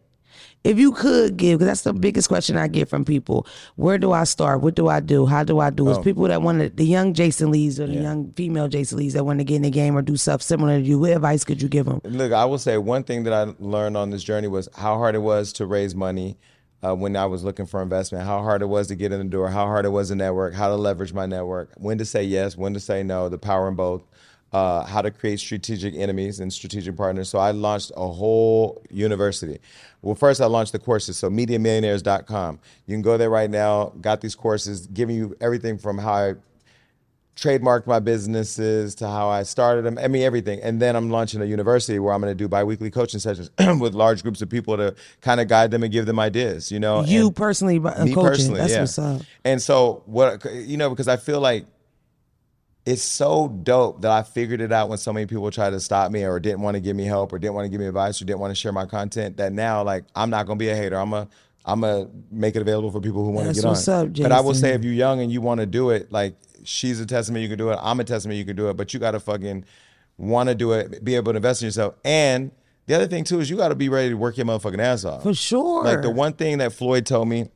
if you could give, because that's the biggest question I get from people. Where do I start? What do I do? How do I do? It's people that want to, the young Jason Lees or the young female Jason Lees that want to get in the game or do stuff similar to you. What advice could you give them? Look, I will say one thing that I learned on this journey was how hard it was to raise money uh, when I was looking for investment, how hard it was to get in the door, how hard it was to network, how to leverage my network, when to say yes, when to say no, the power in both, uh, how to create strategic enemies and strategic partners. So I launched a whole university. Well, first I launched the courses, so MediaMillionaires.com. You can go there right now, got these courses giving you everything from how I trademarked my businesses to how I started them. I mean, everything. And then I'm launching a university where I'm going to do biweekly coaching sessions *clears throat* with large groups of people to kind of guide them and give them ideas, you know? You And personally, uh, me coaching. personally, That's yeah. what's up. And so what, you know, because I feel like it's so dope that I figured it out when so many people tried to stop me or didn't want to give me help or didn't want to give me advice or didn't want to share my content that now like I'm not going to be a hater. I'm a I'm gonna make it available for people who want to get what's on. up, but I will say if you're young and you want to do it, like she's a testament you can do it. I'm a testament you can do it. But you got to fucking want to do it, be able to invest in yourself. And the other thing too is you got to be ready to work your motherfucking ass off. For sure. Like the one thing that Floyd told me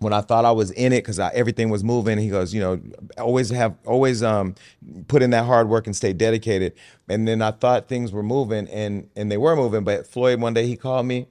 when I thought I was in it because everything was moving, he goes, you know, always have, always um, put in that hard work and stay dedicated. And then I thought things were moving, and and they were moving. But Floyd one day he called me,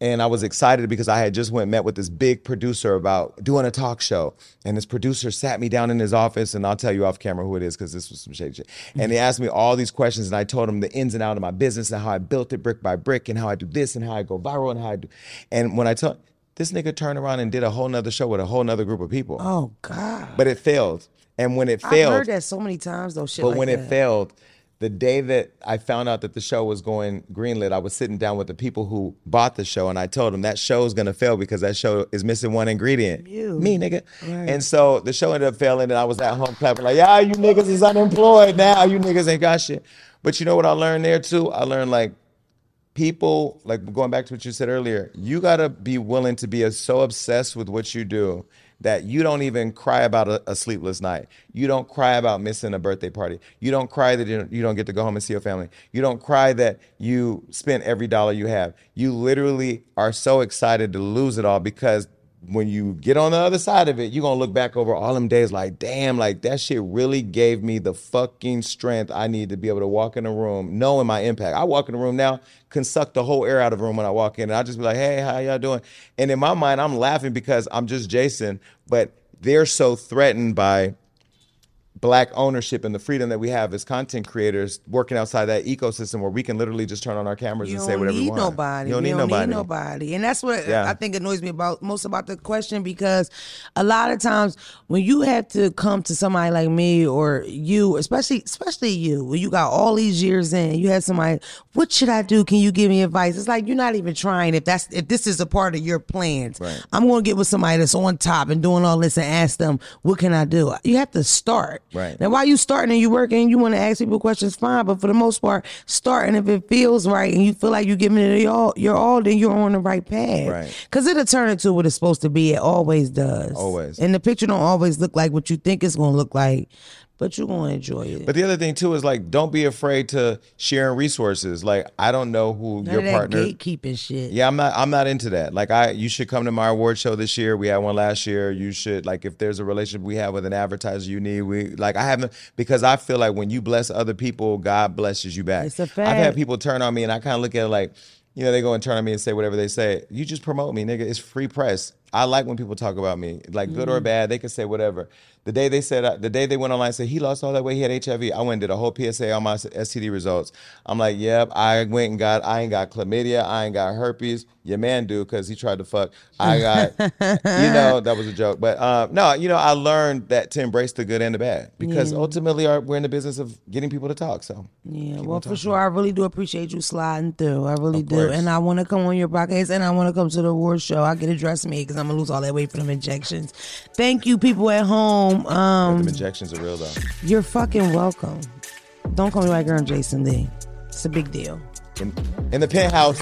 and I was excited because I had just went met with this big producer about doing a talk show, and this producer sat me down in his office, and I'll tell you off camera who it is because this was some shady shit. And he asked me all these questions, and I told him the ins and out of my business and how I built it brick by brick, and how I do this, and how I go viral, and how I do. And when I told this nigga turned around and did a whole nother show with a whole nother group of people, oh God. but it failed. And when it failed, I've heard that so many times though. Shit but like when that. it failed, the day that I found out that the show was going greenlit, I was sitting down with the people who bought the show, and I told them that show is gonna fail because that show is missing one ingredient. You. Me, nigga. Right. And so the show ended up failing, and I was at home clapping like, "Yeah, you niggas is unemployed now. You niggas ain't got shit." But you know what I learned there too? I learned like people like going back to what you said earlier you got to be willing to be as so obsessed with what you do that you don't even cry about a, a sleepless night. You don't cry about missing a birthday party. You don't cry that you don't, you don't get to go home and see your family. You don't cry that you spent every dollar you have. You literally are so excited to lose it all because when you get on the other side of it, you're gonna look back over all them days like, damn, like that shit really gave me the fucking strength I need to be able to walk in a room knowing my impact. I walk in a room now, can suck the whole air out of the room when I walk in, and I just be like, hey, how y'all doing? And in my mind, I'm laughing because I'm just Jason, but they're so threatened by black ownership and the freedom that we have as content creators working outside that ecosystem where we can literally just turn on our cameras You and say whatever we want. You don't need nobody. You don't need nobody. You don't need nobody. And that's what uh, Yeah. I think annoys me about most about the question because a lot of times when you have to come to somebody like me or you, especially especially you, when you got all these years in, you have somebody, what should I do? Can you give me advice? It's like you're not even trying if that's if this is a part of your plans. Right. I'm gonna get with somebody that's on top and doing all this and ask them, what can I do? You have to start. Right. Now while you starting and you working, you want to ask people questions, fine. But for the most part, starting if it feels right and you feel like you're giving it your all, your all, then you're on the right path. Right. Because it'll turn into what it's supposed to be. It always does. Always. And the picture don't always look like what you think it's gonna look like. But you're gonna enjoy it. But the other thing too is like, don't be afraid to sharing resources. Like, I don't know who None your partner. gatekeeping shit. Yeah, I'm not. I'm not into that. Like, I you should come to my award show this year. We had one last year. You should like if there's a relationship we have with an advertiser you need. We like I haven't because I feel like when you bless other people, God blesses you back. It's a I've had people turn on me, and I kind of look at it like, you know, they go and turn on me and say whatever they say. You just promote me, nigga. It's free press. I like when people talk about me, like good or Mm-hmm. bad. They can say whatever. The day they said, uh, the day they went online and said he lost all that weight, he had HIV. I went and did a whole PSA on my STD results. I'm like, yep. I went and got. I ain't got chlamydia. I ain't got herpes. Your man do because he tried to fuck. I got. *laughs* you know that was a joke, but uh, no. You know I learned that to embrace the good and the bad because ultimately our, we're in the business of getting people to talk. So Yeah, well, for sure. I really do appreciate you sliding through. I really Of do. course. And I want to come on your podcast and I want to come to the award show. I get a dress made because I'm to lose all that weight from them injections. Thank you, people at home. Um, injections are real though. You're fucking welcome. Don't call me white girl Jason Lee. It's a big deal. In, in the penthouse.